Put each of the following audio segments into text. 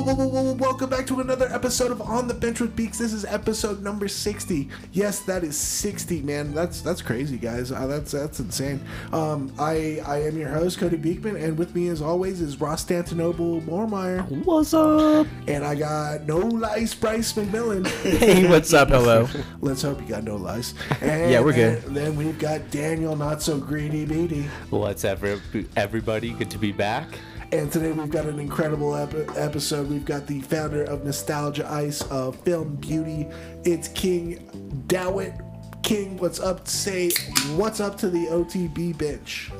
Whoa, whoa, whoa, whoa, welcome back to another episode of On the Bench with Beaks. This is episode number 60. Yes, that is 60, man. That's that's crazy, guys. Uh, that's that's insane. Um, I I am your host, Cody Beekman, and with me as always is Ross Stantinoble Moormeyer. What's up? And I got no lice, Bryce McMillan. Hey, what's up? Hello. Let's hope you got no lice. And, Yeah, we're good. and then we've got Daniel, not so greedy beady. What's up, everybody? Good to be back. And today we've got an incredible ep- episode. We've got the founder of Nostalgia Ice of Film Beauty. It's King Dowit. King, what's up? Say what's up to the OTB bench.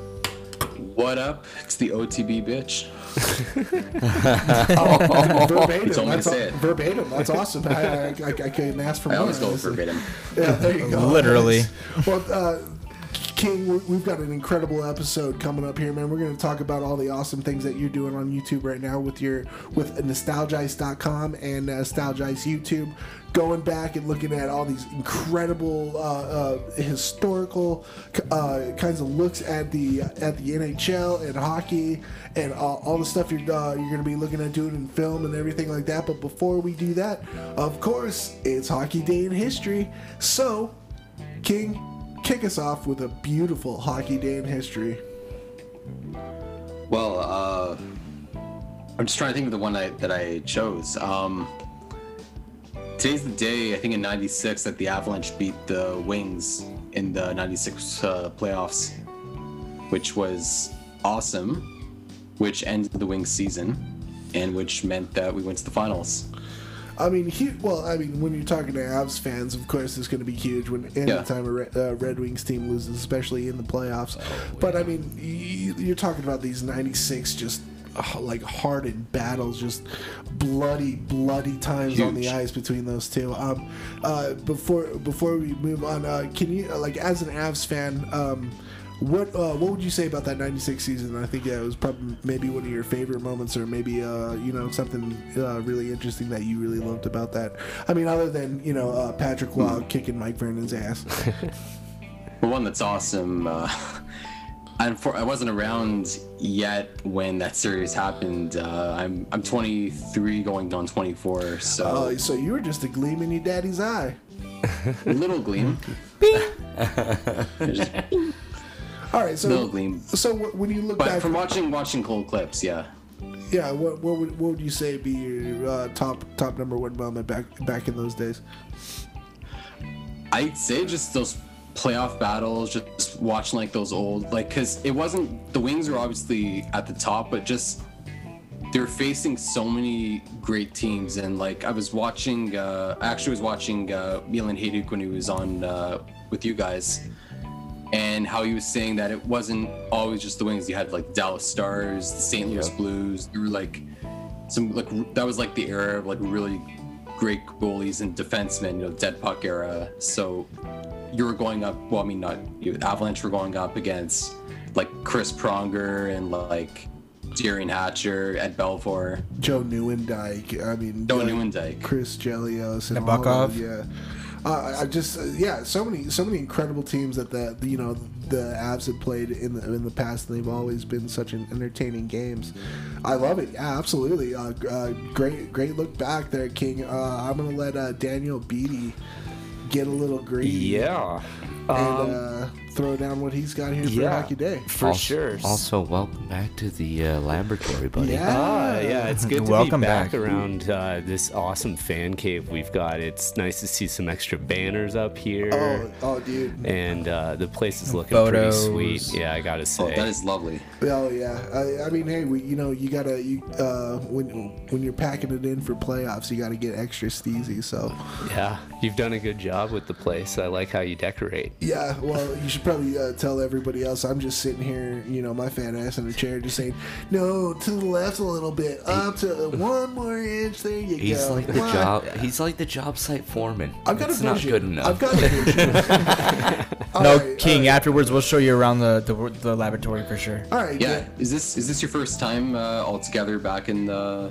What up? It's the OTB bitch. verbatim. You told me to that's say aw- it. verbatim. That's awesome. I, I, I, I couldn't ask for more. I more. always go verbatim. Yeah, there you go. Literally. Well, uh, King, we- we've got an incredible episode coming up here, man. We're going to talk about all the awesome things that you're doing on YouTube right now with your with nostalgice.com and nostalgice YouTube. Going back and looking at all these incredible uh, uh, historical uh, kinds of looks at the at the NHL and hockey and all, all the stuff you're uh, you're going to be looking at doing in film and everything like that. But before we do that, of course, it's Hockey Day in history. So King, kick us off with a beautiful hockey day in history. Well, uh, I'm just trying to think of the one I, that I chose. Um, today's the day, I think in 96, that the Avalanche beat the Wings in the 96 uh, playoffs, which was awesome, which ended the Wings season, and which meant that we went to the finals. I mean, he, well, I mean, when you're talking to Avs fans, of course, it's going to be huge when anytime a Red, uh, Red Wings team loses, especially in the playoffs. but I mean, you, you're talking about these '96 just uh, like hardened battles, just bloody, bloody times on the ice between those two. Um, uh, before before we move on, uh, can you like as an Avs fan? Um, what uh, what would you say about that '96 season? I think yeah, it was probably maybe one of your favorite moments, or maybe uh, you know something uh, really interesting that you really loved about that. I mean, other than you know uh, Patrick Roy kicking Mike Vernon's ass. The one that's awesome. Uh, I wasn't around yet when that series happened. Uh, I'm I'm 23, going on 24, so Oh, so you were just a gleam in your daddy's eye. A little gleam, Just All right, so little gleam. so when you look But back, from watching watching cold clips, yeah. yeah, what, what would what would you say be your uh, top top number one moment back back in those days? I'd say just those playoff battles, just watching like those old, like, cause it wasn't the Wings were obviously at the top, but just they're facing so many great teams. And like I was watching, uh, I actually was watching uh, Milan Hejduk when he was on uh, with you guys, and how he was saying that it wasn't always just the Wings. You had like Dallas Stars, the St. Louis Blues. There were like some like that was like the era of like really great goalies and defensemen, you know, dead puck era. So you were going up. Well, I mean, not you. Avalanche were going up against like Chris Pronger and like Derian Hatcher, Ed Belfour, Joe Nieuwendyk. I mean, Joe like, Nieuwendyk. Chris Chelios, and Nabokov. all of Yeah. I just uh, yeah, so many so many incredible teams that the, the you know the Avs have played in the in the past, and they've always been such an entertaining games. I love it. Yeah, absolutely. Uh, uh, great great look back there, King. Uh, I'm gonna let uh, Daniel Beatty get a little greedy Yeah. And Um, uh, throw down what he's got here for. Hockey Day. for also, sure. Also, welcome back to the uh, laboratory, buddy. Yeah. Ah, yeah, it's good to Welcome be back, back. around uh, this awesome fan cave we've got. It's nice to see some extra banners up here. Oh, oh, dude. And uh, the place is looking Photos. pretty sweet. Yeah, I gotta Oh, say. that is lovely. Oh yeah, I, I mean, hey, we, you know, you gotta, you, uh, when when you're packing it in for playoffs, you gotta get extra steezy. So, yeah, you've done a good job with the place. I like how you decorate. Yeah, well, you should probably uh, tell everybody else. I'm just sitting here, you know, my fat ass in a chair, just saying, no, to the left a little bit, up to one more inch. There you He's go. like the Come on. job. He's like the job site foreman. I've got it's a not good enough. I've got a vision. All no, right, King. all right. Afterwards, we'll show you around the the, the laboratory for sure. All right, Yeah. Is this is this your first time uh, all together back in the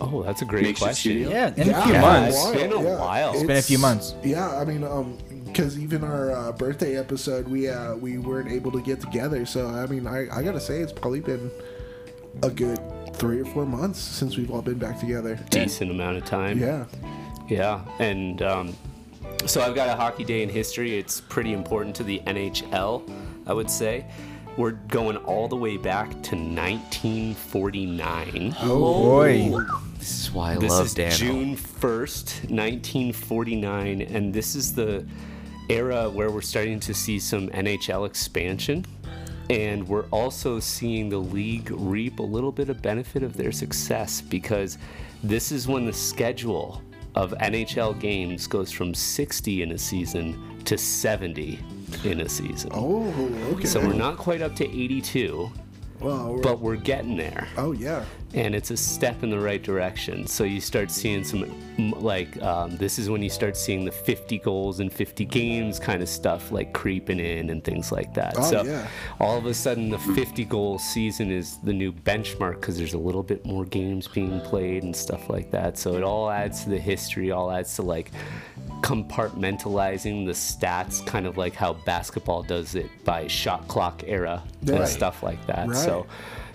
Oh, that's a great Makeshift question. Yeah, in Yeah, a few yeah, months. while, It's been a while. It's been a few months. Yeah, I mean, um, because even our uh, birthday episode, we uh, we weren't able to get together. So I mean, I, I gotta say, it's probably been a good three or four months since we've all been back together. Decent amount of time. Yeah. Yeah, and um, so I've got a hockey day in history. It's pretty important to the NHL, I would say. We're going all the way back to 1949. Oh boy. This is why I This love is Dan. June 1st, 1949, and this is the era where we're starting to see some NHL expansion. And we're also seeing the league reap a little bit of benefit of their success because this is when the schedule of NHL games goes from 60 in a season to 70 in a season. Oh, okay. So we're not quite up to 82, Well, we're- but we're getting there oh yeah. And it's a step in the right direction. So you start seeing some, like, um, this is when you start seeing the 50 goals and 50 games kind of stuff, like creeping in and things like that. Oh, so yeah. all of a sudden, the 50 goal season is the new benchmark because there's a little bit more games being played and stuff like that. So it all adds to the history, all adds to like compartmentalizing the stats, kind of like how basketball does it by shot clock era Right. and stuff like that. Right. So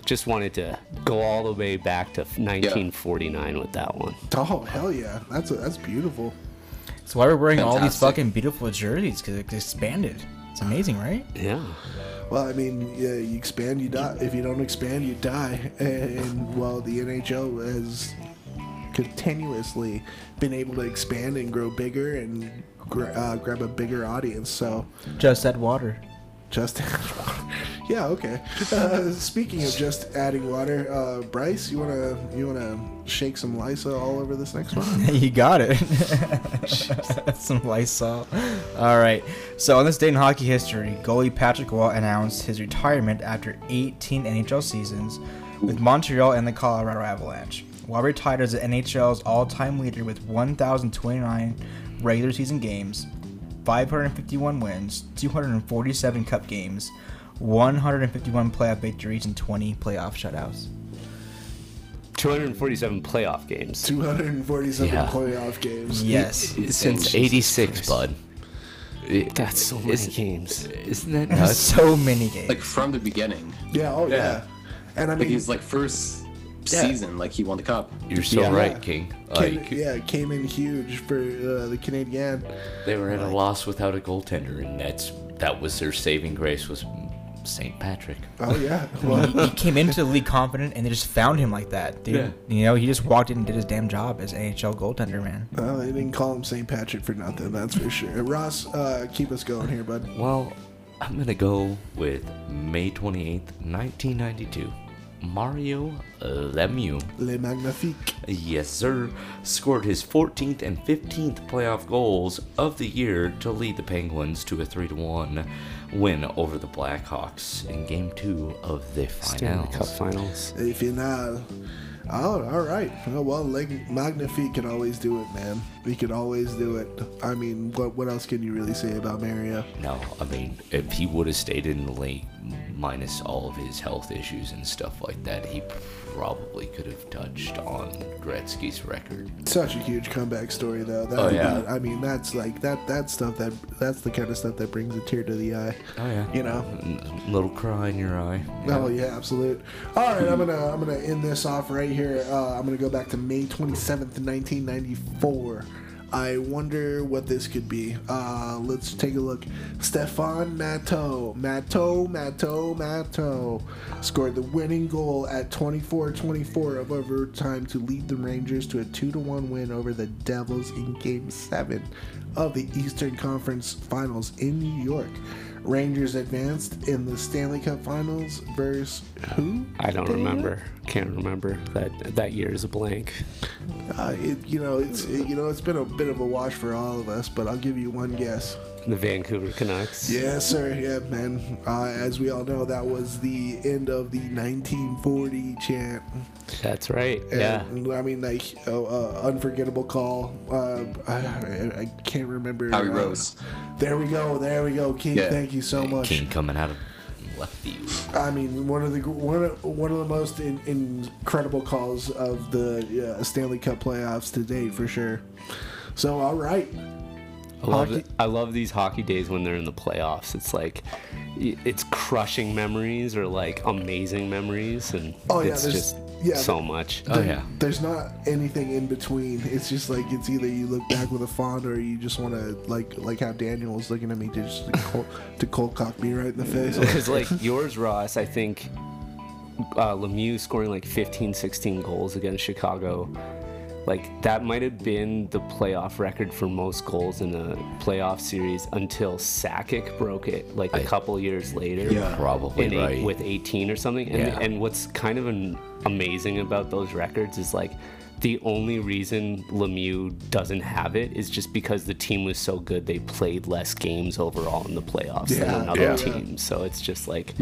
just wanted to go all the way back to 1949 with that one. Oh hell yeah. That's that's beautiful. That's why we're wearing all these fucking beautiful jerseys because it expanded. It's amazing, right? Yeah. Well, I mean, yeah, you expand, you die. If you don't expand, you die. And well, the NHL has continuously been able to expand and grow bigger and gra- uh, grab a bigger audience. So Just add water. just yeah, okay. Uh, speaking of just adding water, uh, Bryce, you wanna you wanna shake some Lysa all over this next one? you got it. Some Lysol. All right. So on this day in hockey history, goalie Patrick Roy announced his retirement after 18 NHL seasons with Montreal and the Colorado Avalanche. Roy retired as the NHL's all-time leader with 1,029 regular season games, 551 wins, 247 cup games, 151 playoff victories, and 20 playoff shutouts. 247 playoff games. 247 Yeah. playoff games. Yes. Since '86, bud. It- That's so many Is- games. Isn't that nuts? so many games. Like from the beginning. Yeah, oh yeah. Yeah. And I Like mean, his like first Yeah. season, like he won the cup. You're so Yeah. right, King. came, Like yeah, came in huge for uh, the Canadian. they were at a loss without a goaltender, and that's that was their saving grace was St. Patrick. Oh yeah. Well, he, he came into the league confident, and they just found him like that. They, Yeah. You know, he just walked in and did his damn job as NHL goaltender, man. uh, they didn't call him St. Patrick for nothing. That's for sure. Ross, uh, keep us going here, bud. Well, I'm gonna go with May 28th, 1992. Mario Lemieux, Le Magnifique. yes sir, scored his 14th and 15th playoff goals of the year to lead the Penguins to a 3-1 win over the Blackhawks in Game 2 of the Stanley Cup finals. finals. A finale. Oh, all right. Oh, well, Le Magnifique can always do it, man. He can always do it. I mean, what what else can you really say about Mario? No, I mean, if he would have stayed in the league, minus all of his health issues and stuff like that, he probably could have touched on Gretzky's record. Such a huge comeback story, though. That, Oh, yeah. that- I mean, that's like that. That stuff. That that's the kind of stuff that brings a tear to the eye. Oh yeah, You know. N- little cry in your eye. Oh yeah, absolute. All right, I'm gonna I'm gonna end this off right here. Uh, I'm gonna go back to May 27th, 1994. I wonder what this could be. Uh, let's take a look. Stéphane Matteau, Matteau, Matteau, Matteau scored the winning goal at 24-24 of overtime to lead the Rangers to a 2-1 win over the Devils in Game Seven of the Eastern Conference Finals in New York. Rangers advanced in the Stanley Cup Finals versus who? I don't remember. Can't remember. That that year is a blank. Uh, it, you know, it's it, you know, it's been a bit of a wash for all of us, but I'll give you one guess. The Vancouver Canucks. Yes, sir. Yeah, man. Uh, as we all know, that was the end of the 1940 chant. That's right. Yeah. I mean, like, uh, uh, unforgettable call. Uh, I, I, I can't remember. Howie uh, Rose. There we go. There we go. King, Yeah. thank you so much. King coming out of left field. I mean, one of the one of, one of the most in, incredible calls of the uh, Stanley Cup playoffs to date, for sure. So, all right. I love, Hockey- I love these hockey days when they're in the playoffs. It's like, it's crushing memories or like amazing memories, and Oh yeah, it's just Yeah, so much. Oh yeah. There's not anything in between. It's just like it's either you look back with a fond or you just want to like like how Daniel was looking at me to just to cold, to cold cock me right in the face. Because like yours, Ross, I think uh, Lemieux scoring like 15, 16 goals against Chicago. Like that might have been the playoff record for most goals in a playoff series until Sakic broke it like a I- couple years later. Yeah. Probably in eight- right. with 18 or something. And, Yeah. and what's kind of an amazing about those records is like the only reason Lemieux doesn't have it is just because the team was so good they played less games overall in the playoffs Yeah, than another yeah. team. So it's just like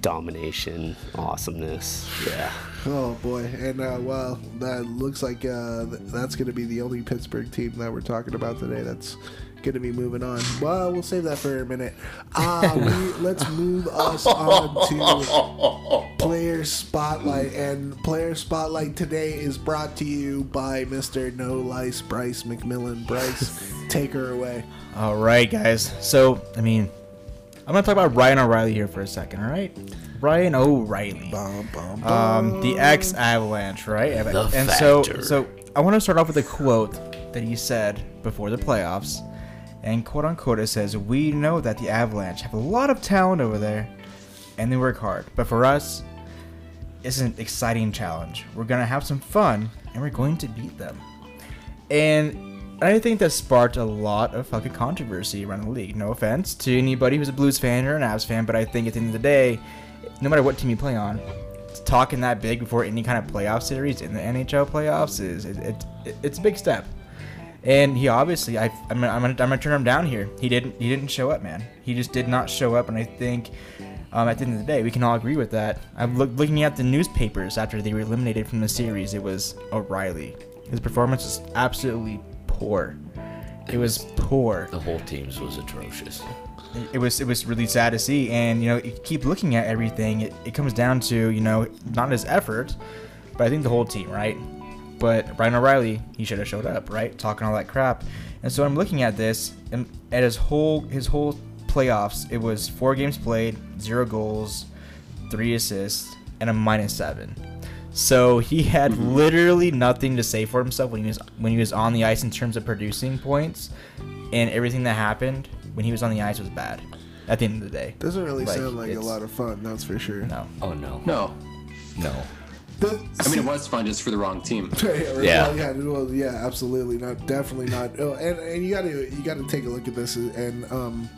domination, awesomeness. Yeah. Oh boy, and uh, well, that looks like uh, that's going to be the only Pittsburgh team that we're talking about today. That's going to be moving on. Well, we'll save that for a minute. Uh, we, let's move us on to player spotlight, and player spotlight today is brought to you by Mister No Lice Bryce McMillan. Bryce, take her away. All right, guys. So, I mean, I'm gonna talk about Ryan O'Reilly here for a second. All right, Ryan O'Reilly, Bum, bum, bum. um, the ex Avalanche, right? The and so, so I want to start off with a quote that he said before the playoffs, and quote unquote it says, "We know that the Avalanche have a lot of talent over there, and they work hard. But for us, it's an exciting challenge. We're gonna have some fun, and we're going to beat them." And I think that sparked a lot of fucking controversy around the league. No offense to anybody who's a Blues fan or an Avs fan, but I think at the end of the day, no matter what team you play on, talking that big before any kind of playoff series in the NHL playoffs is it, it, it, it's a big step. And he obviously, I, I'm, gonna- I'm, gonna, I'm gonna turn him down here. He didn't, he didn't show up, man. He just did not show up, and I think um, at the end of the day, we can all agree with that. I'm look, looking at the newspapers after they were eliminated from the series. It was O'Reilly. His performance was absolutely poor. It was poor. The whole team's was atrocious. It was it was really sad to see, and you know, you keep looking at everything. It, it comes down to you know not his effort, but I think the whole team, right? But Brian O'Reilly, he should have showed up, right? Talking all that crap, and so I'm looking at this, and at his whole his whole playoffs, it was four games played, zero goals, three assists, and a minus seven. So he had mm-hmm. literally nothing to say for himself when he was when he was on the ice in terms of producing points, and everything that happened when he was on the ice was bad. At the end of the day, Doesn't really Like, sound like a lot of fun. That's for sure. no. Oh no. No, No. The- I mean it was fun just for the wrong team. yeah, right, Yeah. well, yeah, well, yeah, absolutely not, definitely not. Oh, and and you got to you got to take a look at this, and um,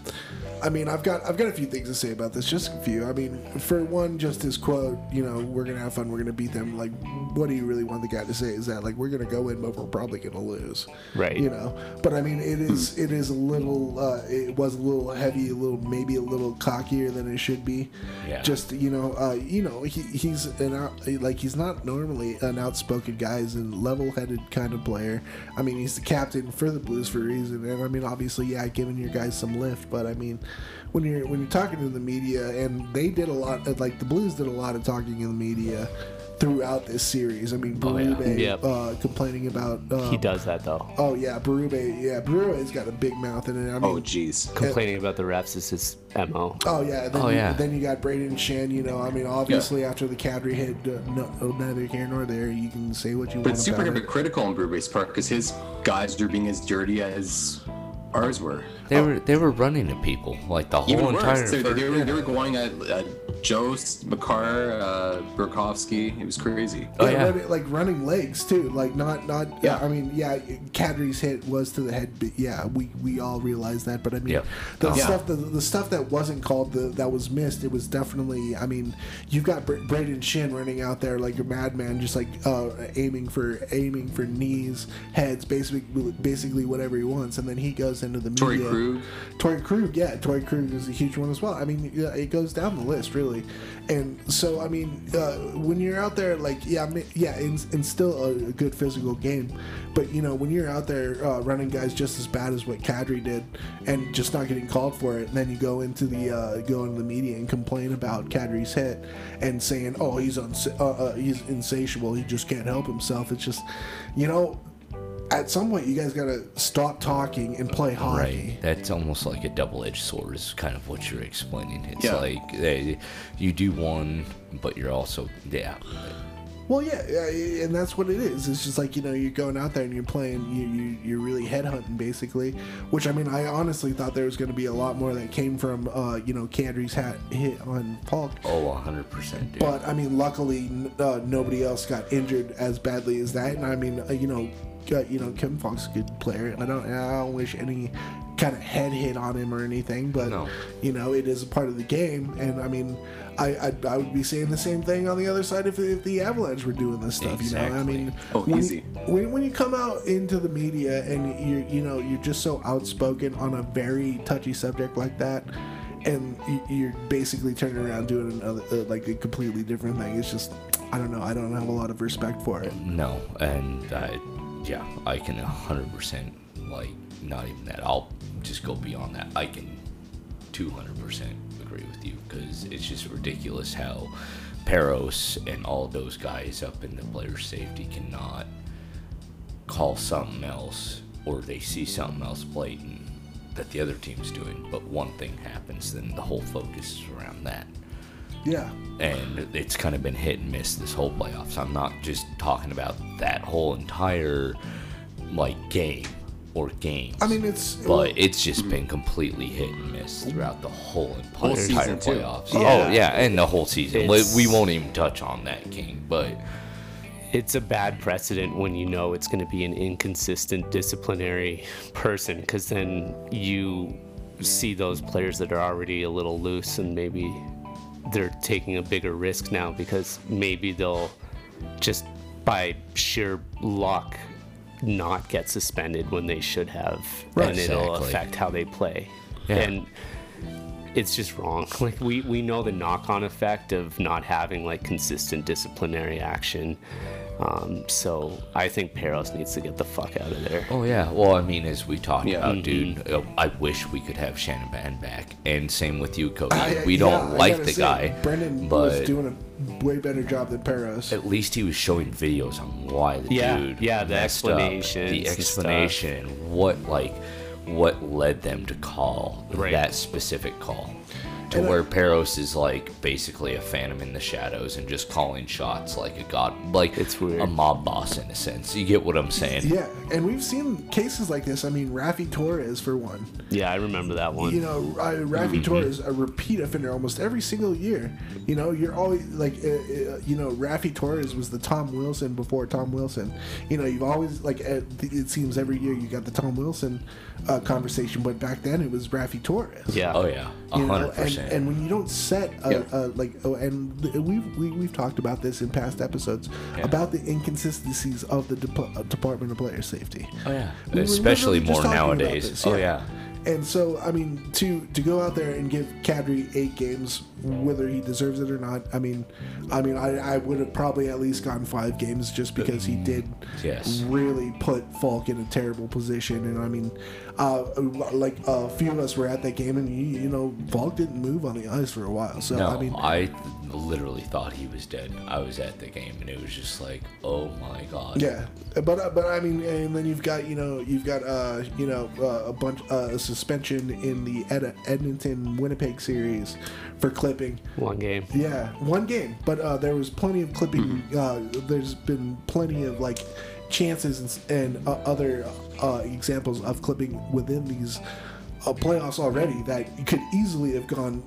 I mean, I've got I've got a few things to say about this, just a few. I mean, for one, just his quote, you know, we're gonna have fun, we're gonna beat them. Like, what do you really want the guy to say? Is that like we're gonna go in, but we're probably gonna lose, Right. You know, but I mean, it is it is a little, uh, it was a little heavy, a little maybe a little cockier than it should be. Yeah. Just you know, uh, you know, he, he's an out, like he's not normally an outspoken guy. He's a level-headed kind of player. I mean, he's the captain for the Blues for a reason, and I mean, obviously, yeah, giving your guys some lift. But I mean, when you're when you're talking to the media, and they did a lot, like the Blues did a lot of talking in the media throughout this series. I mean, Oh, yeah. Berube Yep. uh, complaining about. Uh, He does that though. Oh yeah, Berube. Yeah, Berube's got a big mouth in it. I mean, Oh jeez. Complaining about the refs is his mo. Oh yeah, then Oh, you, yeah. then you got Brayden Schenn. You know, I mean, obviously after the Kadri hit, uh, no, neither here nor there. You can say what you want. But want it's super about it. hypocritical in Brewery's Park because his guys are being as dirty as ours were. They were they were running to people like the whole Even entire. worse, they, they, first- were, they were going at, at Joe Makar, uh, Burakovsky. It was crazy. Oh, yeah, yeah. running- like running legs too. Like not not. Yeah. Yeah. I mean, yeah, Kadri's hit was to the head. But yeah, we we all realized that. But I mean, Yep. the Oh. stuff the, the stuff that wasn't called the that was missed. It was definitely. I mean, you've got Br- Brayden Schenn running out there like a madman, just like uh, aiming for aiming for knees, heads, basically basically whatever he wants, and then he goes into the media. Krug. Torey Krug, yeah, Torey Krug is a huge one as well. I mean, it goes down the list really, and so I mean, uh, when you're out there, like, yeah, I mean, yeah, and, and still a, a good physical game, but you know, when you're out there uh, running guys just as bad as what Kadri did, and just not getting called for it, and then you go into the uh, go into the media and complain about Kadri's hit and saying, oh, he's uns- uh, uh, he's insatiable, he just can't help himself. It's just, you know. At some point, you guys gotta stop talking and play hockey. Right. That's almost like a double-edged sword. Is kind of what you're explaining. It's Yeah. like eh, you do one, but you're also yeah. Well, yeah, yeah, and that's what it is. It's just like you know, you're going out there and you're playing, you, you you're really headhunting basically. Which I mean, I honestly thought there was going to be a lot more that came from uh, you know Kadri's hat hit on Faulk. Oh, 100%, But I mean, luckily, uh, nobody else got injured as badly as that. And I mean, uh, you know, uh, you know, Kevin Fox is a good player. I don't, I don't wish any kind of head hit on him or anything. But No. you know, it is a part of the game. And I mean, I I, I would be saying the same thing on the other side if, if the Avalanche were doing this stuff. You know, I mean, Oh, when easy. You, when, when you come out into the media and you you know you're just so outspoken on a very touchy subject like that. And you- you're basically turning around doing another, uh, like a completely different thing. It's just, I don't know. I don't have a lot of respect for it. No, and I, yeah, I can 100% like not even that. I'll just go beyond that. I can 200% agree with you because it's just ridiculous how Parros and all those guys up in the player safety cannot call something else or they see something else blatant that the other team's doing, but one thing happens, then the whole focus is around that Yeah. and it's kind of been hit and miss this whole playoffs. I'm not just talking about that whole entire like game or games. I mean, it's but it's just been completely hit and miss throughout the whole, Whole entire season, playoffs. Yeah. Oh yeah, and the whole season. We, It's- we won't even touch on that, King. But it's a bad precedent when you know it's going to be an inconsistent disciplinary person because then you see those players that are already a little loose and maybe they're taking a bigger risk now because maybe they'll just by sheer luck not get suspended when they should have Right. and it'll Exactly. affect how they play Yeah. and it's just wrong. Like we we know the knock-on effect of not having like consistent disciplinary action. Um, so I think Parros needs to get the fuck out of there. oh yeah, well I mean as we talked Yeah. about, dude, uh, I wish we could have Shanahan back, and same with you, Cody. I- we yeah, don't I like the say, guy, Brendan was doing a way better job than Parros. at least he was showing videos on why the Yeah, dude yeah, the messed up, explanations the and stuff. explanation what like what led them to call Right. that specific call to And I- where Parros is like basically a phantom in the shadows and just calling shots like a god like It's weird. a mob boss in a sense you get what I'm saying Yeah, and we've seen cases like this. I mean, Raffi Torres for one. Yeah, I remember that one. You know, uh, Raffi Mm-hmm. Torres a repeat offender almost every single year. You know, you're always like, uh, uh, you know, Raffi Torres was the Tom Wilson before Tom Wilson. You know, you've always like uh, it seems every year you got the Tom Wilson uh, conversation, but back then it was Raffi Torres. yeah. oh yeah a You know, and, percent and when you don't set a, Yeah. a like oh, and we've we, we've talked about this in past episodes Yeah. about the inconsistencies of the Dep- uh, Department of Player Safety. oh yeah We especially more nowadays this, oh yeah And so, I mean, to to go out there and give Kadri eight games, whether he deserves it or not, I mean, I mean, I, I would have probably at least gone five games just because he did Yes. really put Faulk in a terrible position. And I mean, uh, like a few of us were at that game, and you, you know, Faulk didn't move on the ice for a while. So no I mean, I literally thought he was dead I was at the game and it was just like oh my god Yeah, but uh, but I mean, and then you've got you know you've got uh you know uh, a bunch uh, a suspension in the Ed- Edmonton Winnipeg series for clipping. One game. Yeah, one game, but uh, there was plenty of clipping. Uh, there's been plenty of like chances and, and uh, other uh, examples of clipping within these uh, playoffs already that you could easily have gone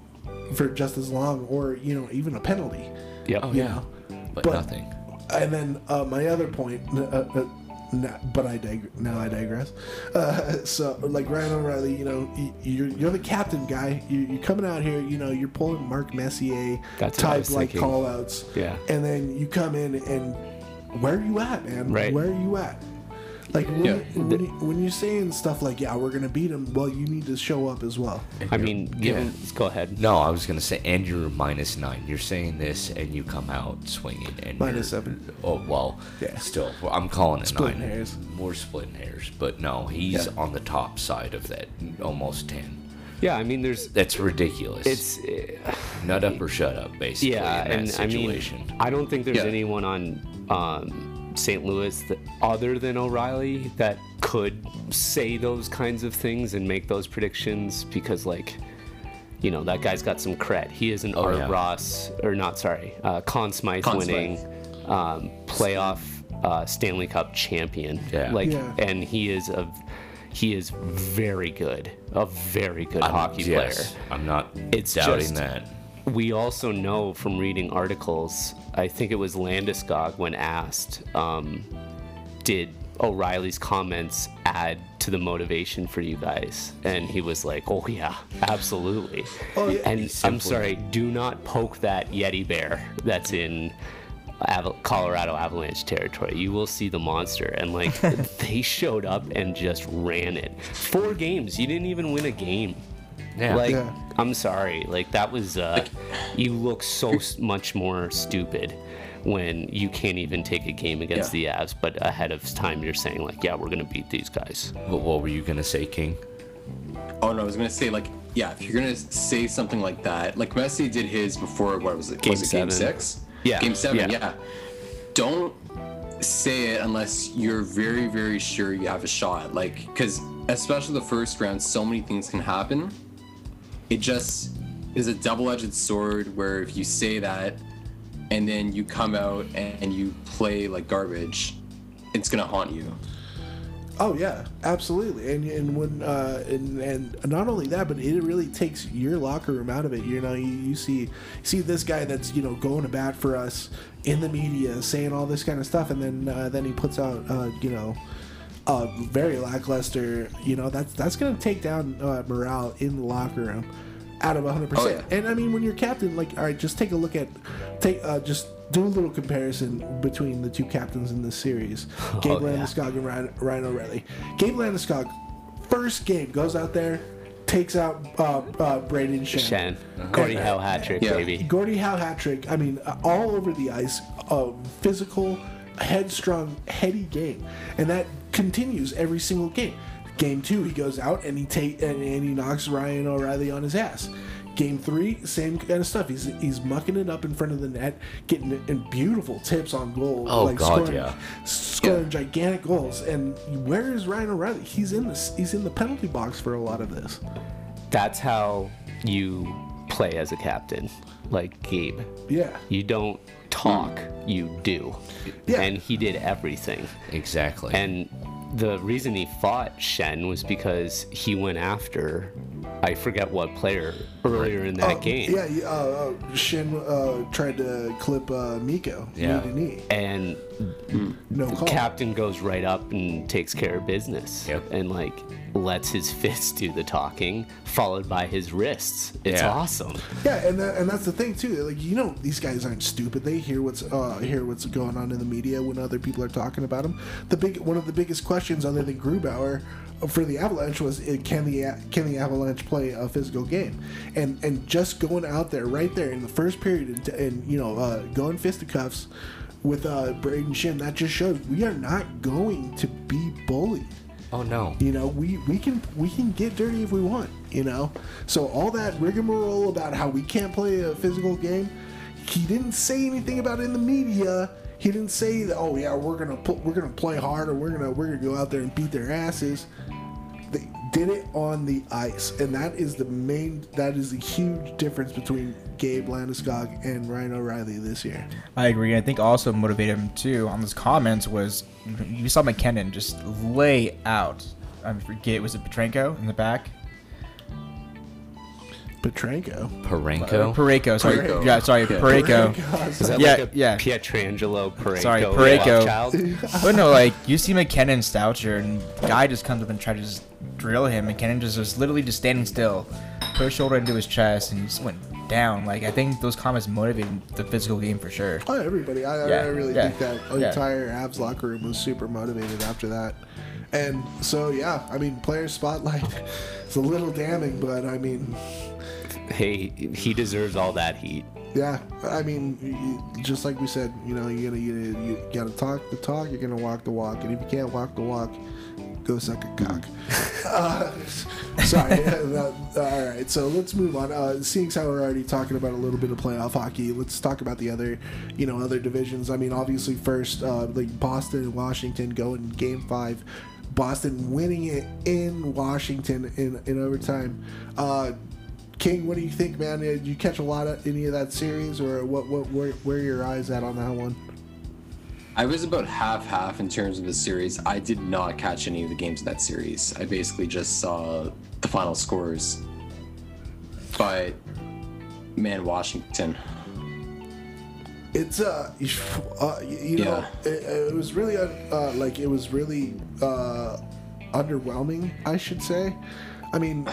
for just as long, or you know even a penalty. Yep. oh you yeah know. but, But- nothing And then uh, my other point, uh, uh, na- but I dig- now I digress. Uh, so like Ryan O'Reilly, you know, y- you're you're the captain guy. You, you're coming out here, you know, you're pulling Mark Messier That's type like thinking. call outs. Yeah. And then you come in and where are you at, man? Right. Where are you at? Like when, Yeah. you, when, you, when you're saying stuff like, "Yeah, we're gonna beat him," well, you need to show up as well. I mean, given. Go ahead. No, I was gonna say, and you're minus nine. You're saying this, and you come out swinging, and Minus seven. Oh well, Yeah. Still, well, I'm calling it Splitting nine. hairs. More splitting hairs, but no, he's Yeah. on the top side of that, almost ten. Yeah, I mean, there's. That's ridiculous. It's. uh, nut up or shut up, basically. yeah, in that and situation. I mean, I don't think there's Yeah. anyone on um, St. Louis that, other than O'Reilly that could say those kinds of things and make those predictions because, like, you know, that guy's got some cred. He isn't Oh, Art yeah. Ross, or not, sorry, uh, Conn Smythe Conn winning. um, playoff uh, Stanley Cup champion. Yeah. Like, Yeah. and he is a he is very good, a very good I'm- hockey yes, player. I'm not It's doubting just- that. We also know from reading articles, I think it was Landeskog when asked, um, did O'Reilly's comments add to the motivation for you guys? And he was like, oh, yeah, absolutely. Oh, yeah. And I'm sorry, do not poke that Yeti bear that's in Colorado Avalanche territory. You will see the monster. And like, they showed up and just ran it. Four games. You didn't even win a game. Yeah. Like, Yeah. I'm sorry. Like, that was, uh, you look so much more stupid when you can't even take a game against the Avs, but ahead of time you're saying, like, yeah, we're going to beat these guys. what, what were you gonna say, King? Oh no, I was gonna say like yeah, if you're gonna say something like that, like Messi did his before what was it? Game was it game seven. six? Yeah, Game seven, yeah. yeah. Don't say it unless you're very, very sure you have a shot. Like, because especially the first round, so many things can happen. It just is a double-edged sword where if you say that and then you come out and you play like garbage, it's gonna haunt you. Oh yeah, absolutely. And and when uh, and and not only that, but it really takes your locker room out of it. You know, you, you see see this guy that's you know going to bat for us in the media, saying all this kind of stuff, and then uh, then he puts out uh, you know. Uh, very lackluster. You know that's that's gonna take down uh, morale in the locker room, out of 100. Oh, percent yeah. And I mean, when you're captain, like, all right, just take a look at, take uh, just do a little comparison between the two captains in this series, Gabe Oh, yeah. Landeskog and Ryan, Ryan O'Reilly. Gabe Landeskog, first game goes out there, takes out uh, uh, Brayden Schenn. Schenn, Gordie Howe hat trick, Yeah. baby. Gordie Howe hat trick. I mean, uh, all over the ice, uh, physical, headstrong, heady game, and that continues every single game. Game two, he goes out and he take and, and he knocks Ryan O'Reilly on his ass. Game three, same kind of stuff. He's he's mucking it up in front of the net, getting in beautiful tips on goal. Oh, God, scoring, yeah. scoring gigantic goals. And where is Ryan O'Reilly? He's in this. He's in the penalty box for a lot of this. That's how you play as a captain, like Gabe. Yeah. You don't talk, you do. Yeah. And he did everything. Exactly. And the reason he fought Schenn was because he went after, I forget what player earlier in that Oh, game. Yeah, yeah, uh, uh, Schenn uh, tried to clip uh, Mikko Yeah. knee to knee. And No the call. captain goes right up and takes care of business. Yep. And like lets his fists do the talking, followed by his wrists. It's Yeah. awesome. Yeah, and that, and that's the thing too. Like you know, these guys aren't stupid. They hear what's uh, hear what's going on in the media when other people are talking about them. The big one of the biggest questions, other than Grubauer, for the Avalanche was uh, can the can the Avalanche play a physical game? And and just going out there right there in the first period and, and you know uh, going fisticuffs with uh, Brayden Schenn, that just shows we are not going to be bullied. oh no. You know, we, we can we can get dirty if we want. You know, so all that rigmarole about how we can't play a physical game, he didn't say anything about it in the media. He didn't say that. Oh yeah, we're gonna put, we're gonna play hard, or we're gonna we're gonna go out there and beat their asses. They did it on the ice, and that is the main. That is the huge difference between Gabe Landeskog and Ryan O'Reilly this year. I agree. I think also motivated him too on those comments was you saw MacKinnon just lay out. I forget was it Petrenko in the back? Petrenko. Parenko. Uh, Pareko. Sorry, Pareko. yeah, sorry, Pareko. Is that Yeah, like a yeah. Pietrangelo Pareko? Sorry, Pareko. Child? but no, like you see MacKinnon Stoucher, and the guy just comes up and tries to just drill him. MacKinnon just was literally just standing still, put his shoulder into his chest, and he just went down. Like I think those comments motivated the physical game for sure. Oh, everybody. I, Yeah, I really yeah, think that yeah. entire Avs locker room was super motivated after that. And so, yeah, I mean, player spotlight is a little damning, but I mean, Hey, he deserves all that heat. yeah, I mean, just like we said, you know, you gotta, you, you gotta talk the talk, you're gonna walk the walk, and if you can't walk the walk, go suck a cock. uh, sorry. that- all right, so let's move on. Uh, seeing as how we're already talking about a little bit of playoff hockey, let's talk about the other, you know, other divisions. I mean, obviously, first, uh, like Boston and Washington go in Game Five. Boston winning it in Washington in, in overtime. Uh, King, what do you think, man? Did you catch a lot of any of that series, or what? What? Where? Where are your eyes at on that one? I was about half half in terms of the series. I did not catch any of the games in that series. I basically just saw the final scores. But man, Washington. It's uh, you, uh, you know, Yeah. it, it was really uh, like it was really uh, underwhelming, I should say. I mean,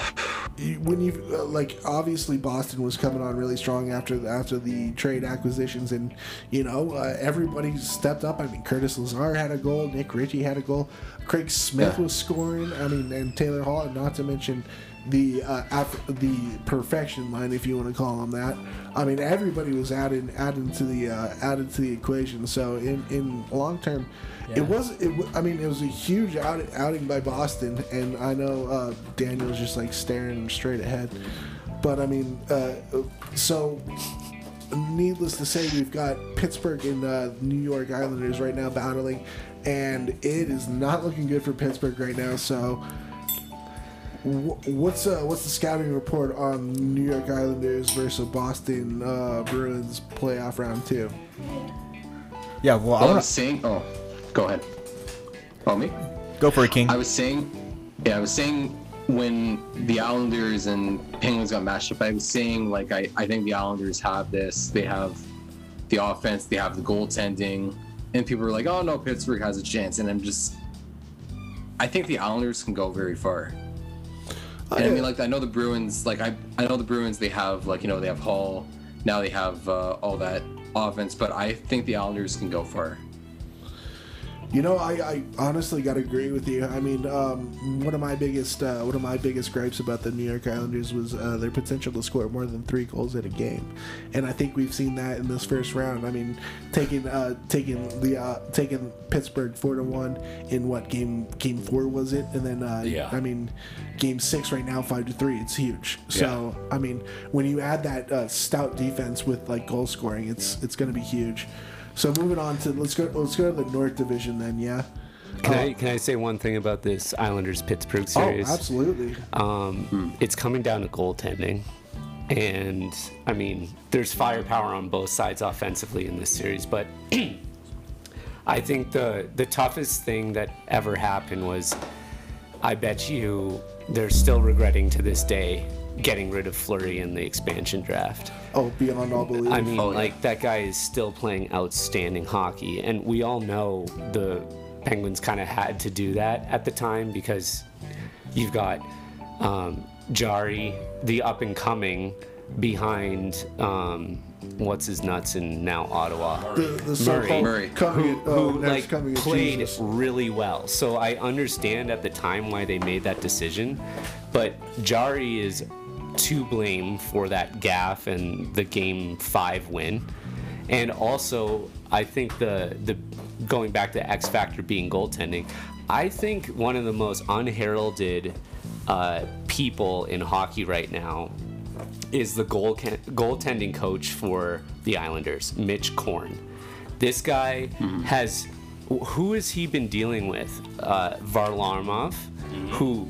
when you uh, like obviously Boston was coming on really strong after the, after the trade acquisitions, and you know uh, everybody stepped up. I mean, Curtis Lazar had a goal, Nick Ritchie had a goal, Craig Smith Yeah. was scoring. I mean, and Taylor Hall, and not to mention the uh, af- the perfection line, if you want to call them that. I mean, everybody was added added to the uh, added to the equation. So in in long term, Yeah. it was it. I mean, it was a huge out, outing by Boston, and I know uh, Daniel's just like staring straight ahead. But I mean, uh, so needless to say, we've got Pittsburgh and uh, New York Islanders right now battling, and it is not looking good for Pittsburgh right now. So, wh- what's uh, what's the scouting report on New York Islanders versus Boston uh, Bruins playoff round two? Yeah, well, I Well, I want was to saying. Oh, go ahead. Oh, me? go for it, King. I was saying, yeah, I was saying when the Islanders and Penguins got matched up, I was saying like I, I think the Islanders have this. They have the offense, they have the goaltending, and people were like, oh no, Pittsburgh has a chance, and I'm just, I think the Islanders can go very far. And I mean, like I know the Bruins, like I I know the Bruins, they have like you know they have Hall, now they have uh, all that offense, but I think the Islanders can go far. You know, I, I honestly got to agree with you. I mean, um, one of my biggest uh, one of my biggest gripes about the New York Islanders was uh, their potential to score more than three goals in a game, and I think we've seen that in this first round. I mean, taking uh, taking the uh, taking Pittsburgh four to one in what game game four was it, and then uh, Yeah. I mean, game six right now five to three. It's huge. So I mean, when you add that uh, stout defense with like goal scoring, it's it's going to be huge. So moving on to let's go let's go to the North Division then. Yeah. Can Uh, I can I say one thing about this Islanders Pittsburgh series? Oh, absolutely. Um, It's coming down to goaltending, and I mean, there's firepower on both sides offensively in this series, but I think the the toughest thing that ever happened was, I bet you they're still regretting to this day getting rid of Fleury in the expansion draft. Oh, beyond all belief. I mean, Oh, yeah. like that guy is still playing outstanding hockey, and we all know the Penguins kind of had to do that at the time because you've got um, Jarry, the up and coming, behind um, what's his nuts in now Ottawa. the, the so-called Murray. coming, Who, oh, who like coming played Jesus. really well. So I understand at the time why they made that decision, but Jarry is to blame for that gaff and the game five win. And also, I think the the going back to X factor being goaltending, I think one of the most unheralded uh, people in hockey right now is the goal goaltending coach for the Islanders, Mitch Korn. This guy has who has he been dealing with? Uh, Varlamov, who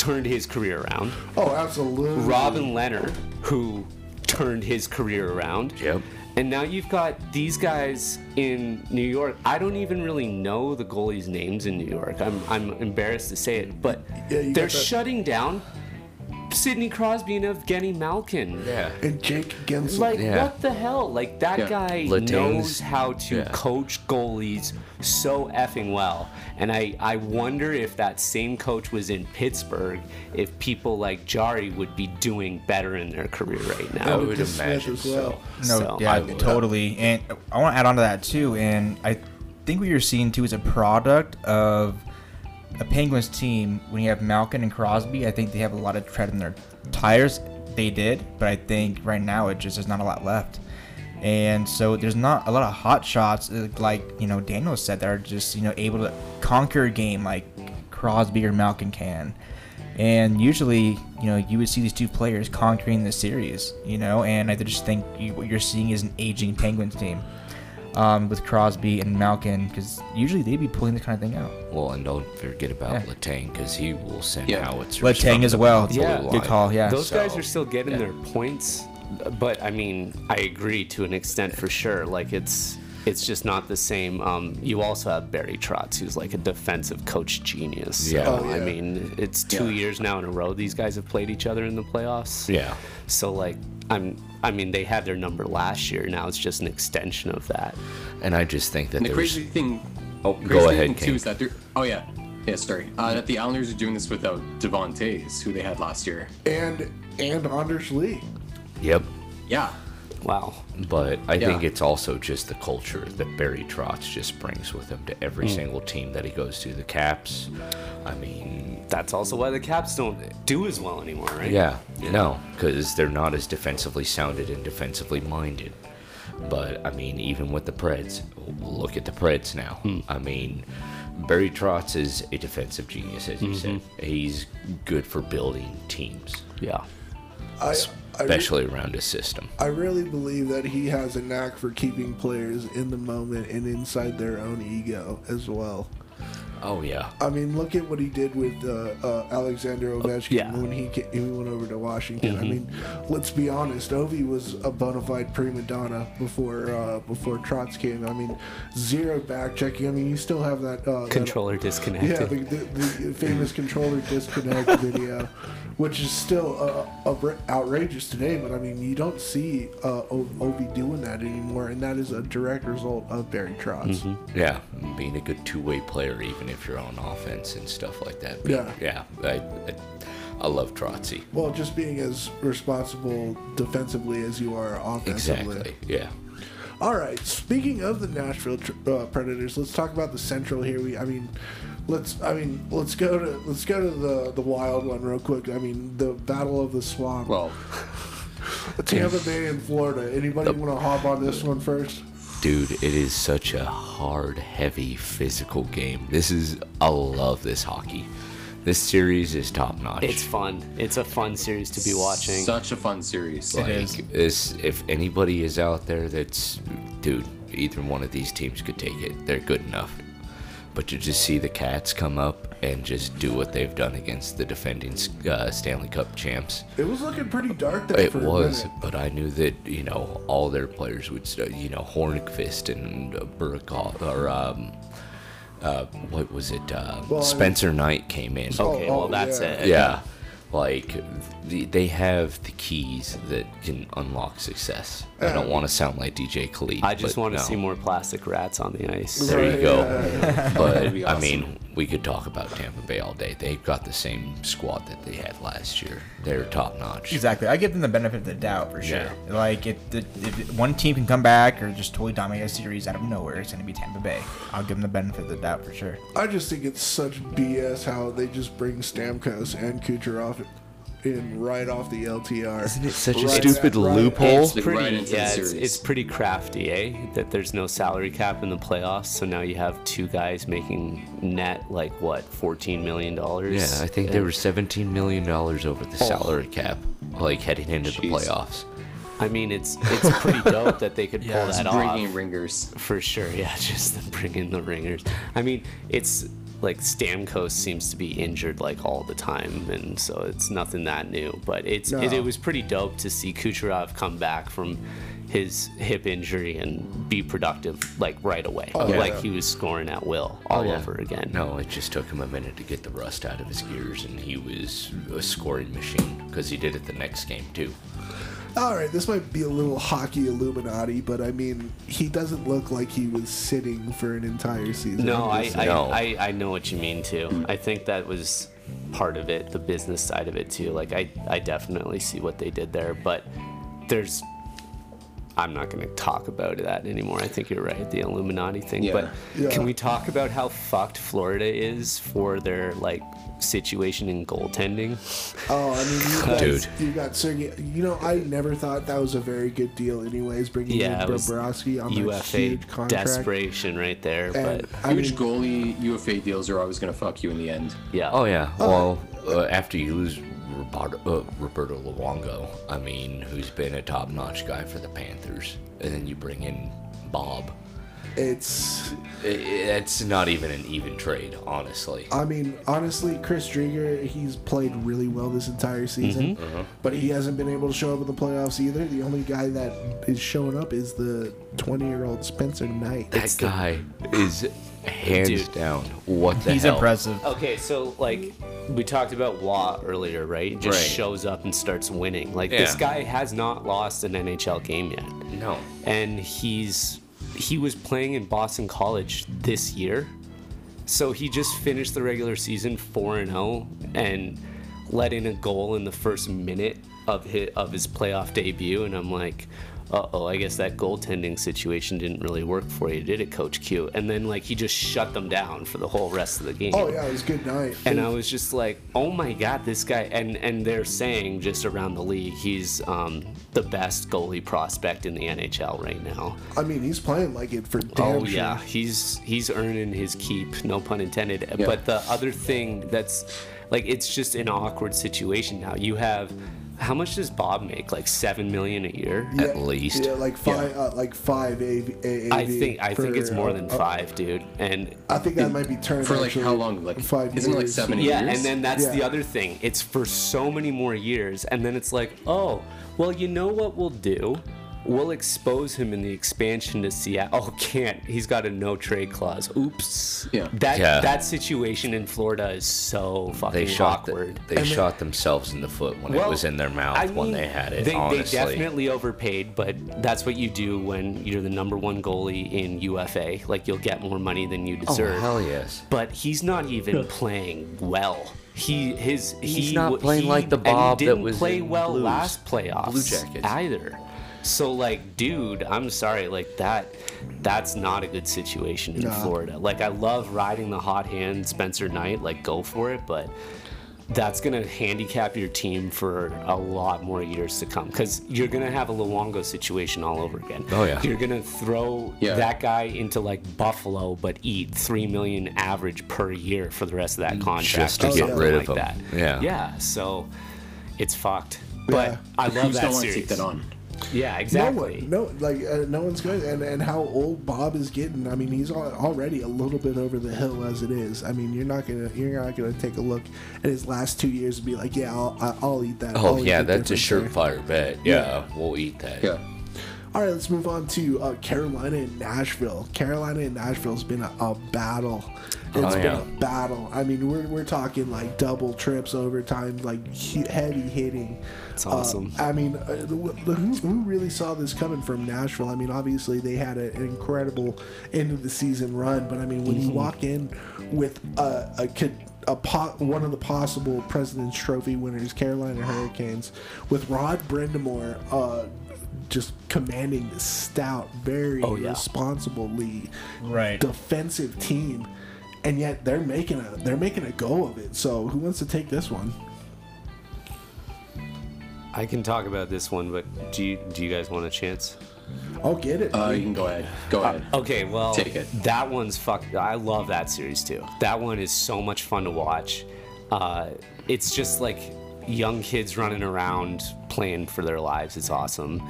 turned his career around. Oh, absolutely. Robin Lehner, who turned his career around. Yep. And now you've got these guys in New York. I don't even really know the goalies' names in New York. I'm, I'm embarrassed to say it, but Yeah, they're shutting down Sidney Crosby and Evgeny Malkin. Yeah. And Jake Guentzel. Like Yeah. what the hell? Like that Yeah. guy Letang's- knows how to yeah. coach goalies so effing well. And I, I wonder if that same coach was in Pittsburgh, if people like Jarry would be doing better in their career right now. I would Lucas Smith imagine as so. No, So, yeah, I totally. And I want to add on to that too. And I think what you're seeing too is a product of a Penguins team. When you have Malkin and Crosby, I think they have a lot of tread in their tires. They did, but I think right now it just there's not a lot left. And so there's not a lot of hot shots, uh, like you know Daniel said, that are just you know able to conquer a game like Crosby or Malkin can. And usually, you know, you would see these two players conquering the series, you know, and I just think you, what you're seeing is an aging Penguins team um, with Crosby and Malkin, because usually they'd be pulling this kind of thing out. Well, and don't forget about Yeah. Letang because he will send Yeah. howitzers. Letang from as well. blue Yeah. Good call, yeah. Those guys are still getting yeah. their points, but I mean, I agree to an extent for sure. Like it's it's just not the same. Um, you also have Barry Trotz, who's like a defensive coach genius. Yeah. So, Oh, I mean, it's two Yeah. years now in a row these guys have played each other in the playoffs. Yeah. So like, I'm. I mean, they had their number last year. Now it's just an extension of that. And I just think that And the there's. crazy thing, Oh, crazy go ahead, thing too is that they're. Oh yeah, yeah. Sorry, uh, that the Islanders are doing this without Devon Toews, who they had last year. and and Anders Lee. Yep. Yeah, Wow. But I think it's also just the culture that Barry Trotz just brings with him to every Hmm. single team that he goes to. The Caps, I mean, That's also why the Caps don't do as well anymore, right? yeah, no, because they're not as defensively sounded and defensively minded. But I mean, even with the Preds, look at the Preds now. Hmm. I mean, Barry Trotz is a defensive genius, as you said. Mm-hmm. He's good for building teams, Yeah. I, I, re- especially around his system. I really believe that he has a knack for keeping players in the moment and inside their own ego as well. Oh yeah, I mean, look at what he did with uh, uh, Alexander Ovechkin yeah. when he ca- he went over to Washington. I mean, let's be honest, Ovi was a bona fide prima donna before uh, before Trotz came. I mean, zero back checking. I mean, you still have that uh, that- Controller disconnected. yeah, the, the, the famous controller disconnect video, which is still uh, outrageous today. But I mean, you don't see uh, Ovi doing that anymore, and that is a direct result of Barry Trotz. Yeah, being a good two-way player, even if you're on offense and stuff like that. But Yeah. yeah. I, I, I love Trotzy. Well, just being as responsible defensively as you are offensively. Exactly. Yeah. All right. Speaking of the Nashville uh, Predators, let's talk about the Central here. We, I mean, let's, I mean, let's go to let's go to the the wild one real quick. I mean, the Battle of the Swamp. well, Tampa Bay and Florida. Anybody want to hop on this one first? Dude, it is such a hard, heavy, physical game. This is I love this hockey. This series is top notch. It's fun. It's a fun series to be watching. such a fun series. It is. this if anybody is out there that's dude, either one of these teams could take it. They're good enough. But to just see the Cats come up and just do what they've done against the defending uh, Stanley Cup champs, It was looking pretty dark there It for was, minute. but I knew that you know all their players would, st- you know, Hornqvist and uh, or um, uh, what was it? Uh, Well, I- Spencer Knight came in. okay, Oh, well that's yeah. it. Yeah, like the, they have the keys that can unlock success. I don't want to sound like DJ Khaled. I just want to no. see more plastic rats on the ice. There you go. yeah, But be I mean, we could talk about Tampa Bay all day. They've got the same squad that they had last year. They're top notch. Exactly. I give them the benefit of the doubt for sure. Yeah. Like, if, the, if one team can come back or just totally dominate a series out of nowhere, it's going to be Tampa Bay. I'll give them the benefit of the doubt for sure. I just think it's such BS how they just bring Stamkos and Kucherov in right off the LTR. Isn't it such a stupid right- loophole? It's pretty, right into the yeah, it's, it's pretty crafty, eh? That there's no salary cap in the playoffs, so now you have two guys making net like what, fourteen million dollars? Yeah, I think they were seventeen million dollars over the salary cap, like heading into the playoffs. I mean, it's it's pretty dope that they could pull Yeah, that Bringing off. ringers. For sure, yeah, just bringing the ringers. I mean, it's like Stamkos seems to be injured like all the time, and so it's nothing that new. But it's it, No. it was pretty dope to see Kucherov come back from his hip injury and be productive like right away, Oh, yeah. like he was scoring at will oh, all over again. No, it just took him a minute to get the rust out of his gears, and he was a scoring machine because he did it the next game too. All right, this might be a little hockey Illuminati, but I mean, he doesn't look like he was sitting for an entire season. No, I'm I, just I, No. I, I know what you mean too. I think that was part of it, the business side of it too. Like I, I definitely see what they did there, but there's I'm not going to talk about that anymore. I think you're right, the Illuminati thing. Yeah. But Yeah. can we talk about how fucked Florida is for their like situation in goaltending? Oh, I mean, you got, Dude. you got Sergey. You know, I never thought that was a very good deal. Anyways, bringing Yeah, in was Bobrovsky on that UFA huge contract. desperation right there. And but I Huge mean, goalie UFA deals are always going to fuck you in the end. yeah. Oh yeah. Well, uh, after you lose Roberto, uh, Roberto Luongo, I mean, who's been a top-notch guy for the Panthers, and then you bring in Bob. It's. It's not even an even trade, honestly. I mean, honestly, Chris Driedger, he's played really well this entire season, but he hasn't been able to show up in the playoffs either. The only guy that is showing up is the 20 year old Spencer Knight. That guy is hands Dude. down. What the He's hell? impressive. Okay, so like we talked about Watt earlier, right? Just Right. shows up and starts winning. Like this Yeah. guy has not lost an NHL game yet. No. and he's he was playing in Boston College this year. So he just finished the regular season 4 and 0 and let in a goal in the first minute of his, of his playoff debut and I'm like uh-oh, I guess that goaltending situation didn't really work for you, did it, Coach Q? And then, like, he just shut them down for the whole rest of the game. Oh, yeah, it was good night. And I was just like, oh my god, this guy. And and they're saying just around the league, he's um, the best goalie prospect in the NHL right now. I mean, he's playing like it for damn oh sure. yeah, he's he's earning his keep, no pun intended. Yeah. But the other thing that's like, it's just an awkward situation now. You have. How much does Bob make? Like seven million a year? Yeah, At least. Yeah, like five, Uh, like five AV. AAV I think I think it's more uh, than uh, five, dude. And I think that might be turned For, like, how long? Like, five isn't it, like, years. seven Yeah, years? and then that's the other thing. It's for so many more years, and then it's like, oh, well, you know what we'll do? We'll expose him in the expansion to Seattle. Oh, can't. He's got a no trade clause. Oops. Yeah. That Yeah. that situation in Florida is so fucking They shot the, awkward. they shot themselves in the foot when it was in their mouth I when they had it. They, honestly, they definitely overpaid, but that's what you do when you're the number one goalie in UFA. Like you'll get more money than you deserve. Oh deserve. hell yes. But he's not even playing well. He his He's he, not playing he- like the and he Bob that didn't was play in well Blues. last playoffs. Blue Jackets. either. So like, dude, I'm sorry, like that. That's not a good situation in Nah. Florida. Like I love riding the hot hand, Spencer Knight. Like go for it, but that's going to handicap your team for a lot more years to come because you're going to have a Luongo situation all over again. Oh, yeah. You're going to throw Yeah. that guy into like Buffalo, but eat three million average per year for the rest of that contract Just to or get something rid of like him. that. Yeah. Yeah. So it's fucked. But Yeah. I love Who's that don't want series. to take that on? Yeah, No exactly. one, no, like uh, no one's good, and and how old Bob is getting. I mean, he's al- already a little bit over the hill as it is. I mean, you're not gonna you're not gonna take a look at his last two years and be like, yeah, I'll I- I'll eat that. Oh I'll yeah, the that's a difference there. surefire bet. Yeah, we'll eat that. Yeah. All right, let's move on to uh, Carolina and Nashville. Carolina and Nashville's been a, a battle. It's Oh, been a battle. I mean, we're, we're talking like double trips, overtime, like he- heavy hitting. It's Uh, awesome. I mean, uh, who, who really saw this coming from Nashville? I mean, obviously they had an incredible end of the season run, but I mean, when Mm-hmm. you walk in with a, a kid. A po- one of the possible President's Trophy winners, Carolina Hurricanes, with Rod Brind'Amour, uh, just commanding this stout, very Oh, yeah. responsibly Right. defensive team, and yet they're making a they're making a go of it. So who wants to take this one? I can talk about this one, but do you do you guys want a chance? I'll get it. Uh, you can go ahead. Go ahead. Okay, well, Take it. that one's fuck. I love that series too. That one is so much fun to watch. Uh, it's just like young kids running around playing for their lives. It's awesome.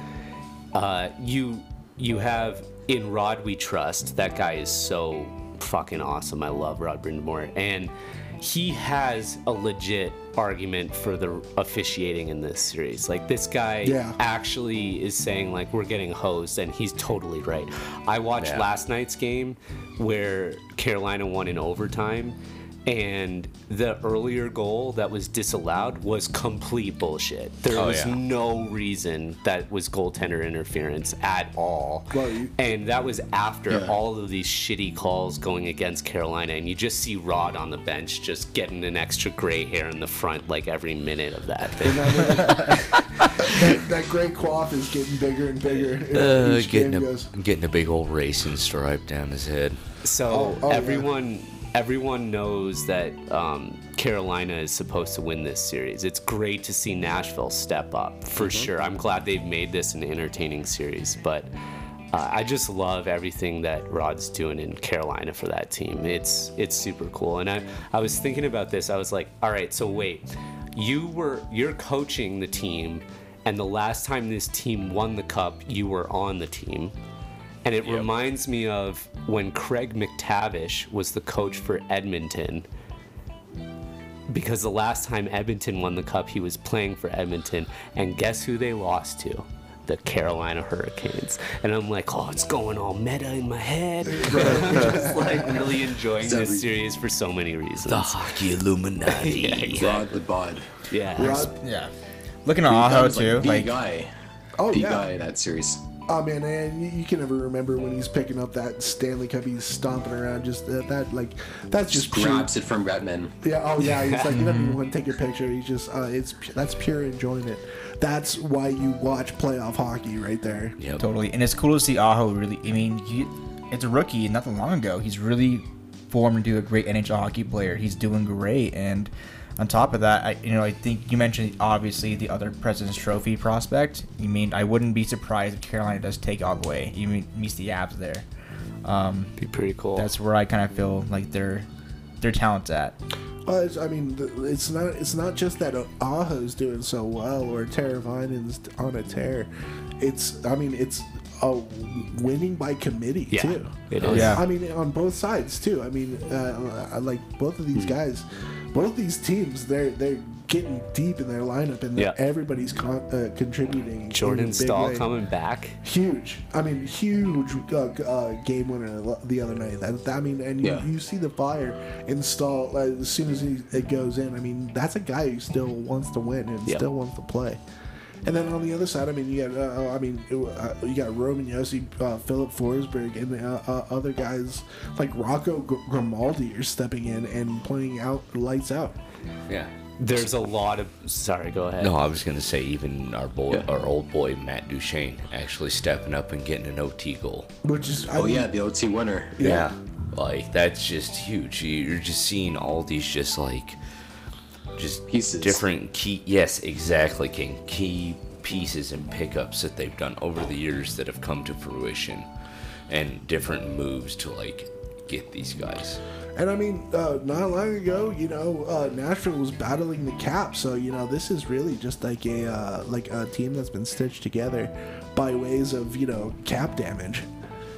Uh, you you have in Rod we trust. That guy is so fucking awesome. I love Rod Brind'Amour, and he has a legit argument for the officiating in this series. Like this guy Yeah. actually is saying like we're getting hosed, and he's totally right. I watched Yeah. last night's game where Carolina won in overtime. And the earlier goal that was disallowed was complete bullshit. There Oh, was yeah. no reason that was goaltender interference at all. Well, you- and that was after Yeah. all of these shitty calls going against Carolina. And you just see Rod on the bench just getting an extra gray hair in the front like every minute of that thing. And I mean, that, that gray quaff is getting bigger and bigger. Uh, Each getting a goes. getting a big old racing stripe down his head. So Oh, oh, yeah. Everyone knows that um, Carolina is supposed to win this series. It's great to see Nashville step up for sure. I'm glad they've made this an entertaining series, but uh, I just love everything that Rod's doing in Carolina for that team. It's it's super cool. And I I was thinking about this. I was like, all right, so wait, you were you're coaching the team, and the last time this team won the cup, you were on the team And it reminds me of when Craig McTavish was the coach for Edmonton. Because the last time Edmonton won the cup, he was playing for Edmonton. And guess who they lost to? The Carolina Hurricanes. And I'm like, oh, it's going all meta in my head. I'm just like really enjoying this series for so many reasons. The hockey Illuminati. Yeah, exactly. Rod the Bod. Yeah. Rod, Yeah. Looking at Aho too, like, the like guy. oh The yeah. guy that series. Oh man, and you, you can never remember when he's picking up that Stanley Cup. He's stomping around, just uh, that like that's just Just pure. grabs it from Redman. Yeah. Oh yeah. He's like you don't even want to take your picture. He's just uh, it's that's pure enjoyment. That's why you watch playoff hockey right there. Yep. Totally, and it's cool to see Aho really. I mean, he, it's a rookie, not that long ago. He's really formed into a great NHL hockey player. He's doing great, and on top of that, I you know I think you mentioned obviously the other President's Trophy prospect. You mean I wouldn't be surprised if Carolina does take all the way. You mean meets the Avs there. Um, Be pretty cool. that's where I kind of feel like their their talent's at. Well, it's, I mean, it's not it's not just that Aho's doing so well or Teravainen's on a tear. It's I mean it's a winning by committee Yeah, too. it is. Yeah. I mean on both sides too. I mean, uh, I like both of Hmm. these guys, both these teams. They're they're getting deep in their lineup and Yeah. everybody's con- uh, contributing. Jordan Staal way. coming back. Huge. I mean, huge uh, uh, game winner the other night. That, I mean, and you, Yeah. you see the fire install uh, as soon as he, it goes in. I mean, that's a guy who still wants to win and Yeah. still wants to play. And then on the other side, I mean, you got, uh, I mean, uh, you got Roman Josi, uh, Filip Forsberg, and uh, uh, other guys like Rocco Gr- Grimaldi are stepping in and playing out lights out. Yeah. There's a lot of. Sorry, go ahead. No, I was gonna say even our boy, Yeah. our old boy Matt Duchene, actually stepping up and getting an OT goal. Which is, I Oh mean, yeah, the OT winner. Yeah. Like that's just huge. You're just seeing all these just like just Pieces. different key yes, exactly, King. Key pieces and pickups that they've done over the years that have come to fruition and different moves to like get these guys. And I mean, uh, not long ago, you know, uh, Nashville was battling the cap, so you know, this is really just like a uh, like a team that's been stitched together by ways of you know cap damage.